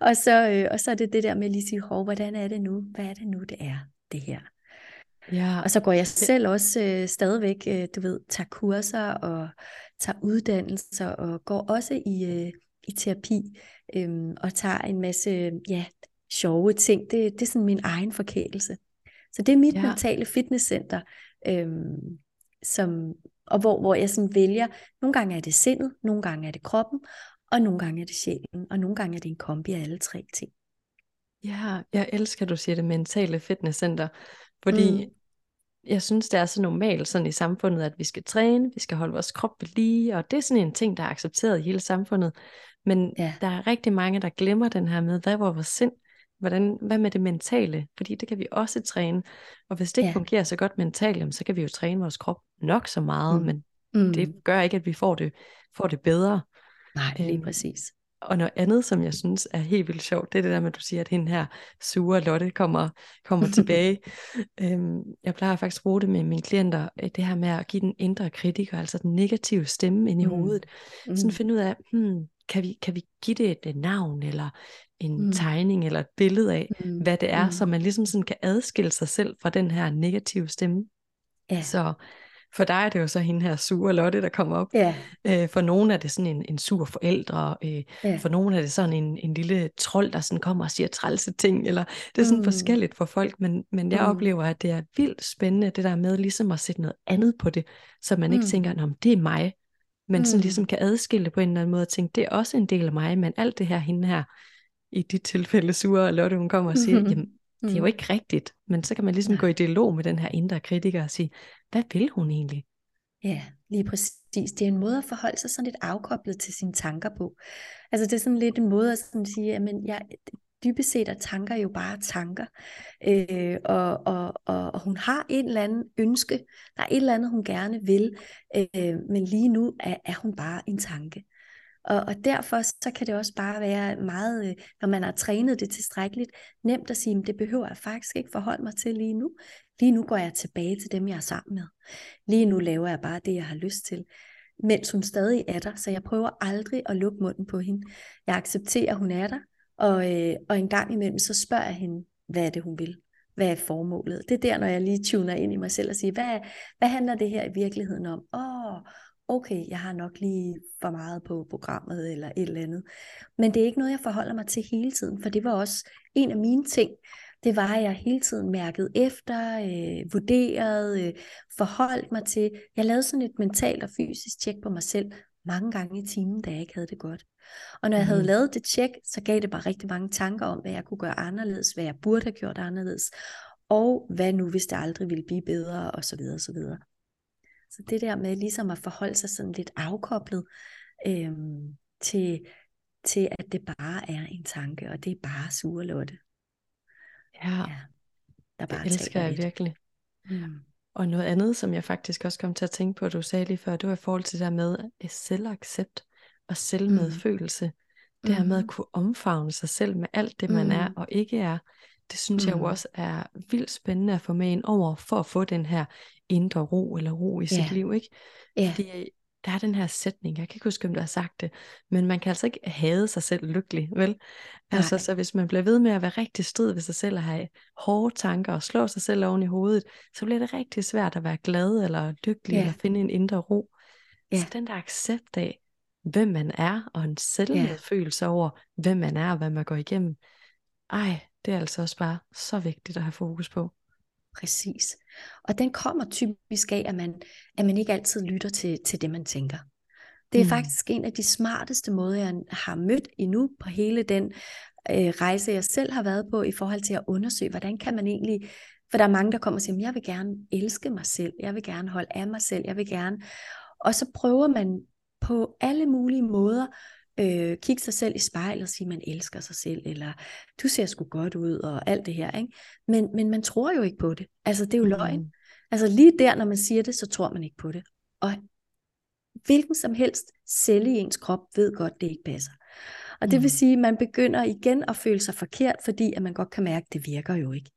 og, så, øh, og så er det det der med lige at sige, hov, hvordan er det nu? Hvad er det nu, det er, det her? Ja. Og så går jeg selv også øh, stadigvæk, øh, du ved, tager kurser og tager uddannelser og går også i, øh, i terapi øh, og tager en masse ja, sjove ting. Det, det er sådan min egen forkælelse. Så det er mit ja. mentale fitnesscenter, øh, som, og hvor, hvor jeg sådan vælger, nogle gange er det sindet, nogle gange er det kroppen, og nogle gange er det sjælen, og nogle gange er det en kombi af alle tre ting. Ja, jeg elsker, at du siger det mentale fitnesscenter, fordi mm. Jeg synes, det er så normalt sådan i samfundet, at vi skal træne, vi skal holde vores krop ved lige, og det er sådan en ting, der er accepteret i hele samfundet. Men ja. der er rigtig mange, der glemmer den her med, hvad er vores sind? Hvordan, hvad med det mentale? Fordi det kan vi også træne. Og hvis det ikke ja. fungerer så godt mentalt, så kan vi jo træne vores krop nok så meget, mm. men mm. det gør ikke, at vi får det, får det bedre. Nej, lige øhm, præcis. Og noget andet, som jeg synes er helt vildt sjovt, det er det der med, at du siger, at hende her sure Lotte kommer, kommer tilbage. øhm, jeg plejer faktisk at bruge det med mine klienter, øh, det her med at give den indre kritiker, altså den negative stemme ind i mm. hovedet. Mm. Sådan finde ud af, hmm, kan, vi, kan vi give det et, et navn, eller en mm. tegning, eller et billede af, mm. hvad det er, mm. så man ligesom sådan kan adskille sig selv fra den her negative stemme. Ja. Så for dig er det jo så hende her sure Lotte, der kommer op. Ja. Øh, for nogen er det sådan en, en sur forældre. Øh, ja. For nogen er det sådan en, en lille trold, der sådan kommer og siger trælse ting. Eller det er sådan mm. forskelligt for folk. Men, men jeg mm. oplever, at det er vildt spændende, det der med ligesom at sætte noget andet på det. Så man mm. ikke tænker, at det er mig. Men mm. sådan ligesom kan adskille det på en eller anden måde. Og tænke, det er også en del af mig. Men alt det her, hende her, i dit tilfælde sure Lotte, hun kommer og siger, mm-hmm. jamen det er jo mm. ikke rigtigt. Men så kan man ligesom ja. gå i dialog med den her indre kritiker og sige, hvad vil hun egentlig? Ja, lige præcis. Det er en måde at forholde sig sådan lidt afkoblet til sine tanker på. Altså det er sådan lidt en måde at sådan sige, at jeg, dybest set er tanker jo bare tanker. Øh, og, og, og, og hun har en eller anden ønske, der er et eller andet, hun gerne vil, øh, men lige nu er, er hun bare en tanke. Og, og derfor så kan det også bare være meget, øh, når man har trænet det tilstrækkeligt, nemt at sige, at det behøver jeg faktisk ikke forholde mig til lige nu. Lige nu går jeg tilbage til dem, jeg er sammen med. Lige nu laver jeg bare det, jeg har lyst til. Mens hun stadig er der, så jeg prøver aldrig at lukke munden på hende. Jeg accepterer, at hun er der, og, øh, og en gang imellem, så spørger jeg hende, hvad er det, hun vil? Hvad er formålet? Det er der, når jeg lige tuner ind i mig selv og siger, hvad, hvad handler det her i virkeligheden om? Åh, oh, okay, jeg har nok lige for meget på programmet eller et eller andet. Men det er ikke noget, jeg forholder mig til hele tiden, for det var også en af mine ting. Det var, at jeg hele tiden mærkede efter, øh, vurderede, øh, forholdt mig til. Jeg lavede sådan et mentalt og fysisk tjek på mig selv mange gange i timen, da jeg ikke havde det godt. Og når jeg havde mm. lavet det tjek, så gav det bare rigtig mange tanker om, hvad jeg kunne gøre anderledes, hvad jeg burde have gjort anderledes, og hvad nu, hvis det aldrig ville blive bedre, og så videre, og så videre. Så det der med ligesom at forholde sig sådan lidt afkoblet øhm, til, til, at det bare er en tanke, og det er bare sure Lotte. Ja, ja der bare det elsker jeg lidt. virkelig. Mm. Og noget andet, som jeg faktisk også kom til at tænke på, du sagde lige før, det var i forhold til det der med selvaccept og selvmedfølelse. Mm. Det her med at mm. kunne omfavne sig selv med alt det, man mm. er og ikke er. Det synes mm. jeg jo mm. også er vildt spændende at få med ind over, for at få den her indre ro eller ro i sit yeah. liv, ikke? Yeah. Fordi der er den her sætning, jeg kan ikke huske, om du har sagt det, men man kan altså ikke hade sig selv lykkelig, vel? Altså, så hvis man bliver ved med at være rigtig strid ved sig selv og have hårde tanker og slå sig selv oven i hovedet, så bliver det rigtig svært at være glad eller lykkelig yeah. eller finde en indre ro. Yeah. Så den der accept af, hvem man er, og en selvmedfølelse yeah. over, hvem man er og hvad man går igennem, ej, det er altså også bare så vigtigt at have fokus på. Præcis. Og den kommer typisk af, at man, at man ikke altid lytter til, til det, man tænker. Det er mm. faktisk en af de smarteste måder, jeg har mødt endnu på hele den øh, rejse, jeg selv har været på i forhold til at undersøge, hvordan kan man egentlig, for der er mange, der kommer og siger, jeg vil gerne elske mig selv, jeg vil gerne holde af mig selv, jeg vil gerne, og så prøver man på alle mulige måder øh, kigge sig selv i spejlet og sige, at man elsker sig selv, eller du ser sgu godt ud, og alt det her. Ikke? Men, men man tror jo ikke på det. Altså, det er jo løgn. Mm. Altså lige der, når man siger det, så tror man ikke på det. Og hvilken som helst celle i ens krop ved godt, det ikke passer. Og det vil mm. sige, at man begynder igen at føle sig forkert, fordi at man godt kan mærke, at det virker jo ikke.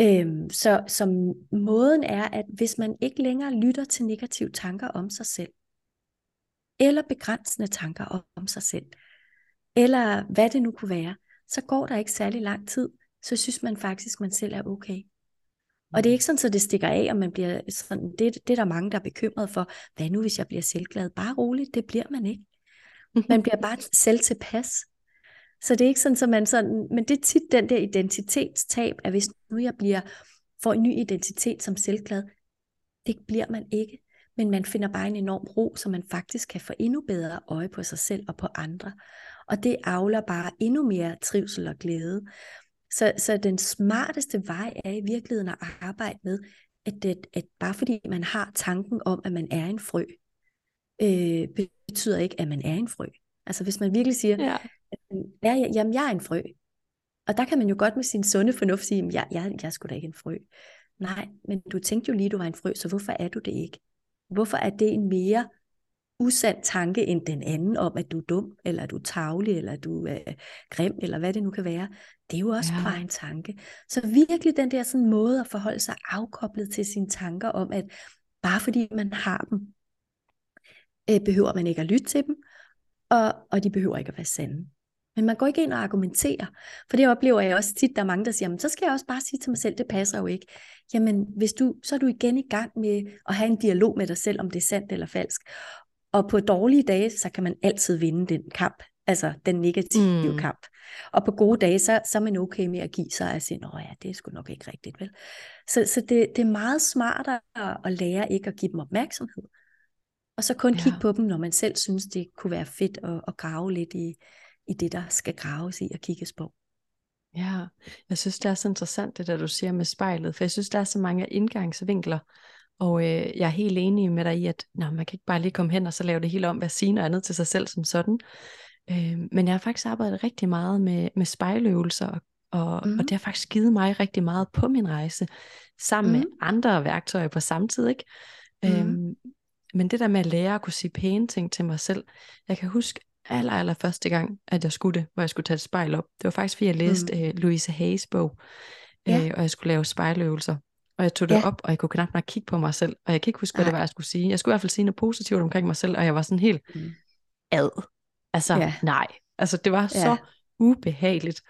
Øhm, så, så måden er, at hvis man ikke længere lytter til negative tanker om sig selv, eller begrænsende tanker om sig selv, eller hvad det nu kunne være, så går der ikke særlig lang tid, så synes man faktisk, at man selv er okay. Og det er ikke sådan, så det stikker af, og man bliver sådan, det, det er der mange, der er bekymret for, hvad nu hvis jeg bliver selvglad? Bare roligt, det bliver man ikke. Man bliver bare selv tilpas. Så det er ikke sådan, så man sådan, men det er tit den der identitetstab, at hvis nu jeg bliver, får en ny identitet som selvglad, det bliver man ikke. Men man finder bare en enorm ro, så man faktisk kan få endnu bedre øje på sig selv og på andre. Og det avler bare endnu mere trivsel og glæde. Så, så den smarteste vej er i virkeligheden at arbejde med, at, det, at bare fordi man har tanken om, at man er en frø, øh, betyder ikke, at man er en frø. Altså hvis man virkelig siger, ja. ja, jamen jeg er en frø. Og der kan man jo godt med sin sunde fornuft sige, at jeg, jeg, jeg er sgu da ikke en frø. Nej, men du tænkte jo lige, du var en frø, så hvorfor er du det ikke? Hvorfor er det en mere usand tanke end den anden om, at du er dum, eller at du er tavlig, eller at du er grim, eller hvad det nu kan være. Det er jo også ja. bare en tanke. Så virkelig den der sådan måde at forholde sig afkoblet til sine tanker om, at bare fordi man har dem, øh, behøver man ikke at lytte til dem, og, og de behøver ikke at være sande. Men man går ikke ind og argumenterer, for det oplever jeg også tit, der er mange, der siger, så skal jeg også bare sige til mig selv, det passer jo ikke. Jamen, hvis du, så er du igen i gang med at have en dialog med dig selv, om det er sandt eller falsk. Og på dårlige dage, så kan man altid vinde den kamp, altså den negative mm. kamp. Og på gode dage, så, så er man okay med at give sig og sige, ja, det er sgu nok ikke rigtigt, vel? Så, så det, det er meget smartere at lære ikke at give dem opmærksomhed. Og så kun ja. kigge på dem, når man selv synes, det kunne være fedt at, at grave lidt i, i det, der skal graves i og kigges på. Ja, jeg synes, det er så interessant, det der du siger med spejlet, for jeg synes, der er så mange indgangsvinkler, og øh, jeg er helt enig med dig i, at nå, man kan ikke bare lige komme hen og så lave det hele om, hvad sige noget andet til sig selv som sådan. Øh, men jeg har faktisk arbejdet rigtig meget med, med spejløvelser, og, og, mm. og det har faktisk givet mig rigtig meget på min rejse, sammen mm. med andre værktøjer på samme tid. Ikke? Mm. Øhm, men det der med at lære at kunne sige pæne ting til mig selv, jeg kan huske aller, aller første gang, at jeg skulle det, hvor jeg skulle tage et spejl op. Det var faktisk, fordi jeg læste mm. uh, Louise Hayes bog, ja. uh, og jeg skulle lave spejløvelser. Og jeg tog det ja. op, og jeg kunne knap nok kigge på mig selv. Og jeg kan ikke huske, hvad det var, jeg skulle sige. Jeg skulle i hvert fald sige noget positivt omkring mig selv, og jeg var sådan helt mm. ad. Altså, ja. nej. Altså, det var ja. så ubehageligt.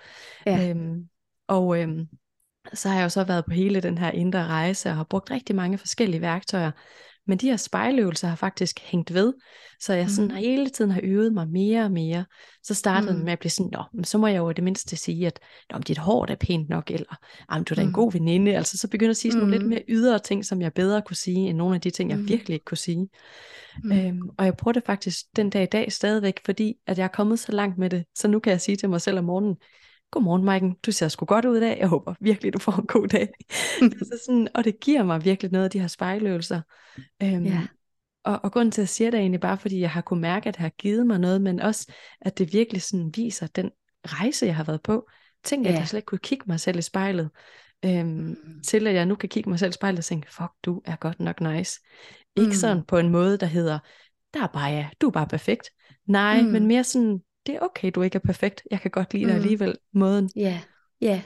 Ja. Øhm, og øhm, så har jeg jo så været på hele den her indre rejse, og har brugt rigtig mange forskellige værktøjer. Men de her spejløvelser har faktisk hængt ved, så jeg sådan mm. hele tiden har øvet mig mere og mere. Så startede mm. med at blive sådan, Nå, men så må jeg jo det mindste sige, at Nå, dit hår er pænt nok, eller du er da en mm. god veninde. Altså så begynder at sige sådan mm. nogle lidt mere ydre ting, som jeg bedre kunne sige, end nogle af de ting, jeg mm. virkelig ikke kunne sige. Mm. Øhm, og jeg prøver det faktisk den dag i dag stadigvæk, fordi at jeg er kommet så langt med det, så nu kan jeg sige til mig selv om morgenen, godmorgen Maiken, du ser sgu godt ud i dag, jeg håber virkelig, du får en god dag. altså sådan, og det giver mig virkelig noget af de her spejløvelser. Øhm, ja. og, og grunden til at sige det er egentlig bare, fordi jeg har kunne mærke, at det har givet mig noget, men også, at det virkelig sådan viser den rejse, jeg har været på. Tænk, ja. at jeg slet ikke kunne kigge mig selv i spejlet, øhm, mm. til at jeg nu kan kigge mig selv i spejlet og tænke, fuck, du er godt nok nice. Ikke mm. sådan på en måde, der hedder, der er bare ja, du er bare perfekt. Nej, mm. men mere sådan, det er okay, du ikke er perfekt. Jeg kan godt lide dig mm. alligevel, måden. Ja, yeah. ja. Yeah.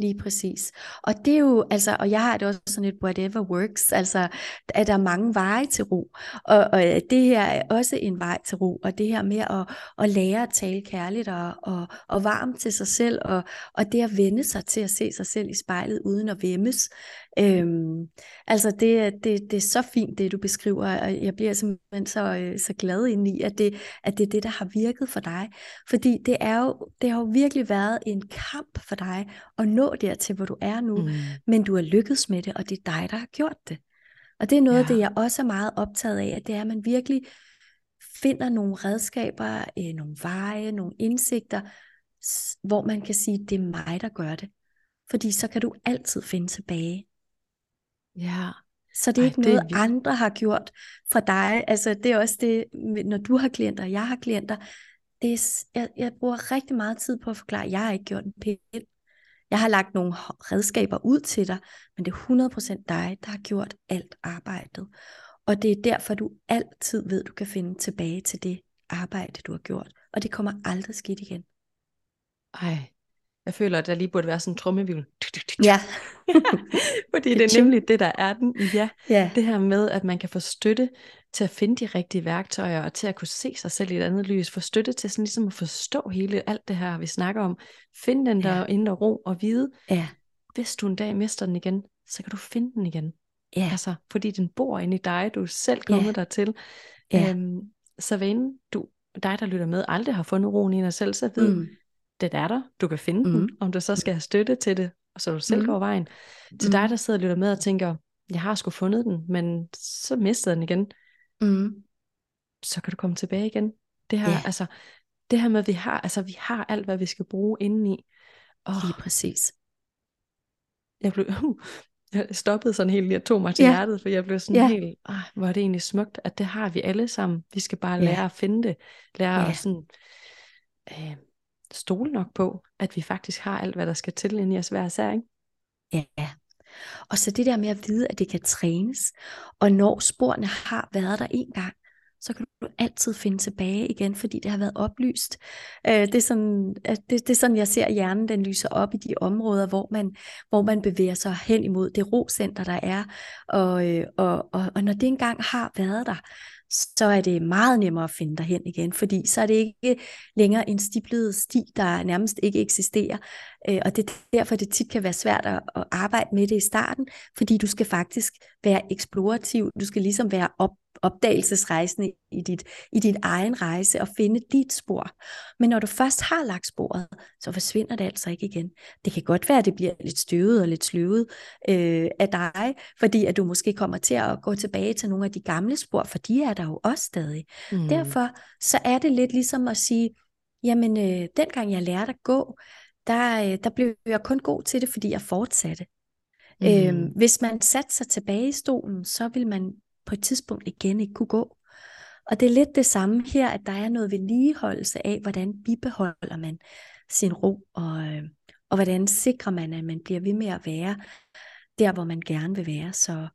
Lige præcis. Og det er jo, altså, og jeg har det også sådan et whatever works, altså, at der er mange veje til ro. Og, og øh, det her er også en vej til ro, og det her med at, at lære at tale kærligt og, og, og varmt til sig selv, og, og det at vende sig til at se sig selv i spejlet uden at vemmes. Øhm, altså det, det, det er så fint, det du beskriver, og jeg bliver simpelthen så, øh, så glad ind i, at det, at det er det, der har virket for dig. Fordi det, er jo, det har jo virkelig været en kamp for dig at nå dertil, hvor du er nu, mm. men du har lykkedes med det, og det er dig, der har gjort det. Og det er noget ja. af det, jeg også er meget optaget af, at det er, at man virkelig finder nogle redskaber, øh, nogle veje, nogle indsigter, hvor man kan sige, det er mig, der gør det. Fordi så kan du altid finde tilbage. Ja. Så det er Ej, ikke det er noget, vildt. andre har gjort for dig. Altså, det er også det, når du har klienter, og jeg har klienter. Det er, jeg, jeg bruger rigtig meget tid på at forklare, at jeg har ikke gjort en pind. Jeg har lagt nogle redskaber ud til dig, men det er 100% dig, der har gjort alt arbejdet. Og det er derfor, du altid ved, du kan finde tilbage til det arbejde, du har gjort. Og det kommer aldrig skidt igen. Ej, jeg føler, at der lige burde være sådan en trummevivl. Ja. Fordi det er nemlig det, der er den. Ja, ja. det her med, at man kan få støtte til at finde de rigtige værktøjer, og til at kunne se sig selv i et andet lys. Få støtte til sådan ligesom at forstå hele alt det her, vi snakker om. Finde den der Ja. indre ro og vide, Ja. hvis du en dag mister den igen, så kan du finde den igen. Ja. Altså, fordi den bor inde i dig, du er selv Ja. kommet dertil. Ja. Øhm, så enten du, dig, der lytter med, aldrig har fundet roen i dig selv, så ved, Mm. den er der, du kan finde Mm. den, om du så skal have støtte til det, og så du selv Mm. går vejen. Til Mm. dig, der sidder og lytter med og tænker, jeg har sgu fundet den, men så mistede den igen, Mm. så kan du komme tilbage igen. Det her, Ja. altså, det her med, at vi har, altså, vi har alt, hvad vi skal bruge indeni. Og Lige præcis. jeg blev, jeg stoppede sådan helt lige og tog mig til Ja. hjertet, for jeg blev sådan Ja. helt, ah, hvor er det egentlig smukt, at det har vi alle sammen. Vi skal bare Ja. lære at finde det, lære Ja. at sådan, øh, stole nok på, at vi faktisk har alt, hvad der skal til inde i os hver især, ikke? Ja. Og så det der med at vide, at det kan trænes. Og når sporene har været der en gang, så kan du altid finde tilbage igen, fordi det har været oplyst. Øh, det, er sådan, at det, det er sådan, jeg ser hjernen, den lyser op i de områder, hvor man, hvor man bevæger sig hen imod det rocenter, der er. Og, øh, og, og, og når det engang har været der, så er det meget nemmere at finde derhen igen, fordi så er det ikke længere en stiplet sti, der nærmest ikke eksisterer. Øh, og det er derfor, det tit kan være svært at, at arbejde med det i starten, fordi du skal faktisk være eksplorativ, du skal ligesom være op, opdagelsesrejsende i dit, i dit egen rejse og finde dit spor. Men når du først har lagt sporet, så forsvinder det altså ikke igen. Det kan godt være, at det bliver lidt støvet og lidt sløvet øh, af dig, fordi at du måske kommer til at gå tilbage til nogle af de gamle spor, for de er der jo også stadig. Mm. Derfor så er det lidt ligesom at sige, jamen øh, dengang jeg lærte at gå, der, øh, der blev jeg kun god til det, fordi jeg fortsatte. Mm. Øhm, hvis man satte sig tilbage i stolen, så vil man på et tidspunkt igen ikke kunne gå. Og det er lidt det samme her, at der er noget vedligeholdelse af, hvordan bibeholder man sin ro, og, øh, og hvordan sikrer man, at man bliver ved med at være der, hvor man gerne vil være. Så,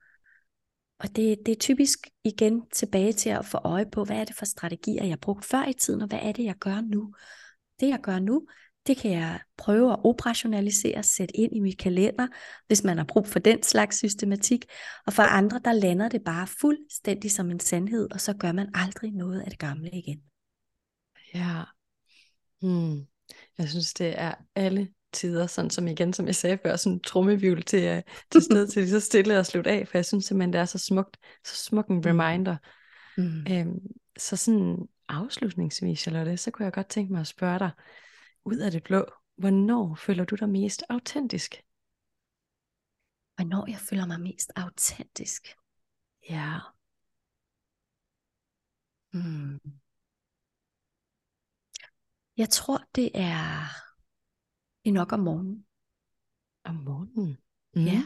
og det, det er typisk igen tilbage til at få øje på, hvad er det for strategier, jeg brugte før i tiden, og hvad er det, jeg gør nu. Det, jeg gør nu, det kan jeg prøve at operationalisere, sætte ind i mit kalender, hvis man har brug for den slags systematik. Og for andre, der lander det bare fuldstændig som en sandhed, og så gør man aldrig noget af det gamle igen. Ja. Hmm. Jeg synes, det er alle tider, sådan som igen, som jeg sagde før, sådan en trummevivl til, uh, til sted til så stille og slutte af, for jeg synes simpelthen, det er så smukt, så smuk en reminder. Mm. Øhm, så sådan afslutningsvis, Charlotte, så kunne jeg godt tænke mig at spørge dig, ud af det blå, hvornår føler du dig mest autentisk? Hvornår jeg føler mig mest autentisk? Ja. Mm. Jeg tror, det er, nok om morgenen. Om morgenen? Mm. Ja.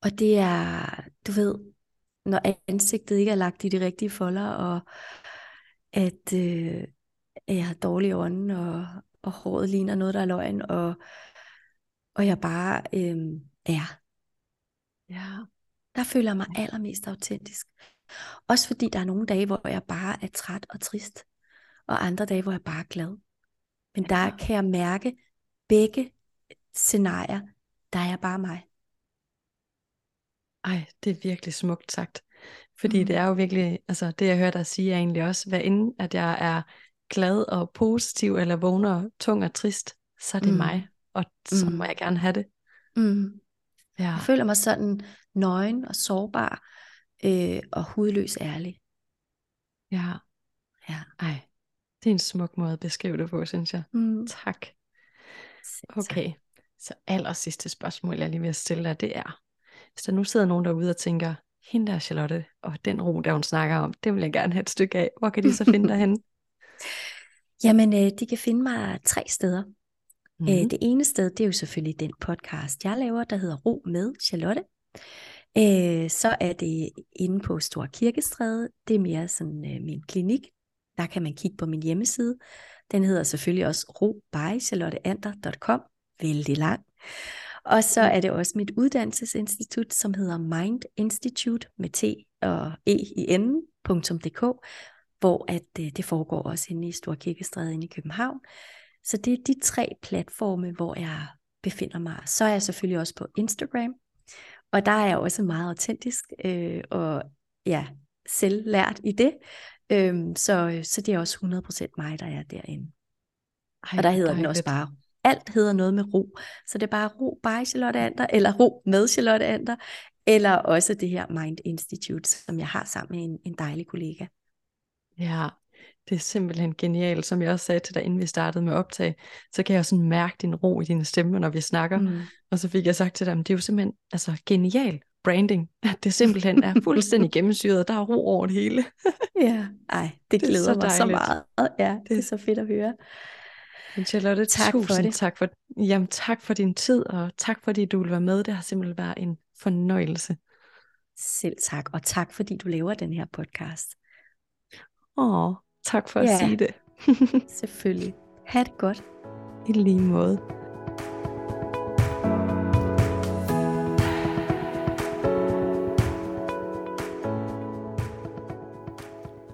Og det er, du ved, når ansigtet ikke er lagt i de rigtige folder, og at, øh, at jeg har dårlig ånden, og, og håret ligner noget, der er løgn, og, og jeg bare øh, er. Ja. Der føler jeg mig allermest autentisk. Også fordi der er nogle dage, hvor jeg bare er træt og trist, og andre dage, hvor jeg bare er glad. Men der Ja. kan jeg mærke begge scenarier, der er jeg bare mig. Ej, det er virkelig smukt sagt. Fordi Mm. det er jo virkelig, altså det jeg hører dig sige er egentlig også, hvad inden at jeg er glad og positiv, eller vågner tung og trist, så er det Mm. mig, og så Mm. må jeg gerne have det. Mm. Ja. Jeg føler mig sådan nøgen og sårbar øh, og hudløs ærlig. ja. Ja. Ej, det er en smuk måde at beskrive det på, synes jeg. Mm. Tak. Okay, så aller sidste spørgsmål, jeg lige vil stille dig, det er, hvis der nu sidder nogen derude og tænker, hende der Charlotte, og den ro, der hun snakker om, det vil jeg gerne have et stykke af. Hvor kan de så finde dig henne? Jamen, øh, de kan finde mig tre steder. Mm. Øh, Mhm. det ene sted, det er jo selvfølgelig den podcast, jeg laver, der hedder Ro med Charlotte. Øh, så er det inde på Stor Kirkestræde. Det er mere sådan øh, min klinik. Der kan man kigge på min hjemmeside. Den hedder selvfølgelig også robbycharlotteander.com. Vældig lang. Og så er det også mit uddannelsesinstitut, som hedder Mind Institute med T og E i enden.dk, hvor at øh, det foregår også inde i Stor Kirkestræde inde i København. Så det er de tre platforme, hvor jeg befinder mig. Så er jeg selvfølgelig også på Instagram, og der er jeg også meget autentisk øh, og ja, selvlært i det. Øhm, så, så det er også 100% mig, der er derinde. Ej, Og der hedder den også dejligt. bare, alt hedder noget med ro. Så det er bare ro by Charlotte Ander, eller ro med Charlotte Ander, eller også det her Mind Institute, som jeg har sammen med en, en dejlig kollega. Ja, det er simpelthen genialt. Som jeg også sagde til dig, inden vi startede med optag, så kan jeg sådan mærke din ro i dine stemmer, når vi snakker. Mm. Og så fik jeg sagt til dig, at det er jo simpelthen altså, genial branding. At det simpelthen er fuldstændig gennemsyret. Der er ro over det hele. Ja, ej, det, Det er glæder så mig så dejligt. meget. Ja, det er så fedt at høre. Men Charlotte, Tak for tusind det. tak for, jamen, tak for din tid, og tak fordi du vil være med. Det har simpelthen været en fornøjelse. Selv tak, og tak fordi du laver den her podcast. Åh, tak for at Ja. sige det. Selvfølgelig. Ha' det godt. I lige måde.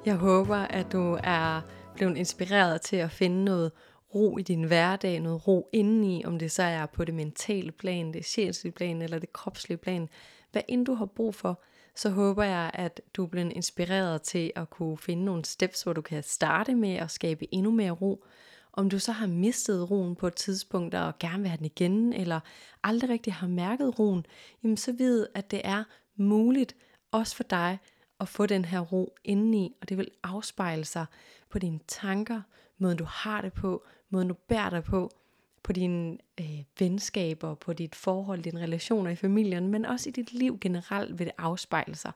Jeg håber, at du er blevet inspireret til at finde noget ro i din hverdag, noget ro indeni, om det så er på det mentale plan, det sjælslige plan eller det kropslige plan. Hvad end du har brug for, så håber jeg, at du bliver inspireret til at kunne finde nogle steps, hvor du kan starte med at skabe endnu mere ro. Om du så har mistet roen på et tidspunkt og gerne vil have den igen, eller aldrig rigtig har mærket roen, jamen så ved, at det er muligt også for dig at få den her ro indeni, og det vil afspejle sig på dine tanker, måden du har det på, måden du bærer dig på, på dine øh, venskaber, på dit forhold, dine relationer i familien, men også i dit liv generelt vil det afspejle sig.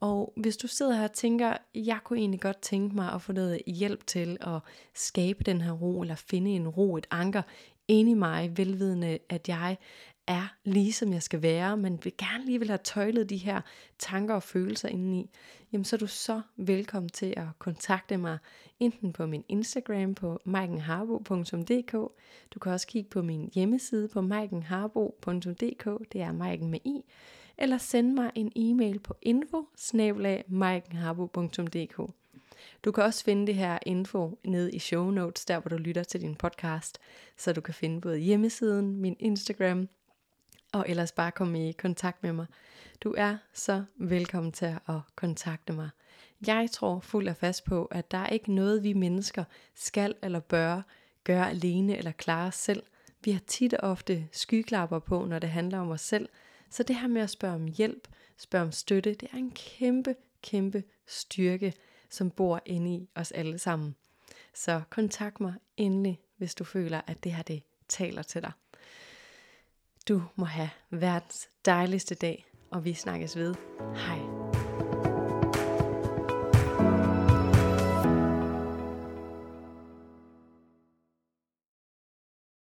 Og hvis du sidder her og tænker, jeg kunne egentlig godt tænke mig at få noget hjælp til at skabe den her ro, eller finde en ro, et anker inde i mig, velvidende, at jeg er lige som jeg skal være, men vil gerne lige vil have tøjlet de her tanker og følelser indeni, jamen så er du så velkommen til at kontakte mig enten på min Instagram på maikenharbo.dk. Du kan også kigge på min hjemmeside på maikenharbo.dk, det er Maiken med i, eller send mig en e-mail på info Du kan også finde det her info nede i show notes, der hvor du lytter til din podcast, så du kan finde både hjemmesiden, min Instagram, og ellers bare komme i kontakt med mig. Du er så velkommen til at kontakte mig. Jeg tror fuld og fast på, at der er ikke noget, vi mennesker skal eller bør gøre alene eller klare os selv. Vi har tit og ofte skyklapper på, når det handler om os selv. Så det her med at spørge om hjælp, spørge om støtte, det er en kæmpe, kæmpe styrke, som bor inde i os alle sammen. Så kontakt mig endelig, hvis du føler, at det her det taler til dig. Du må have verdens dejligste dag, og vi snakkes ved. Hej.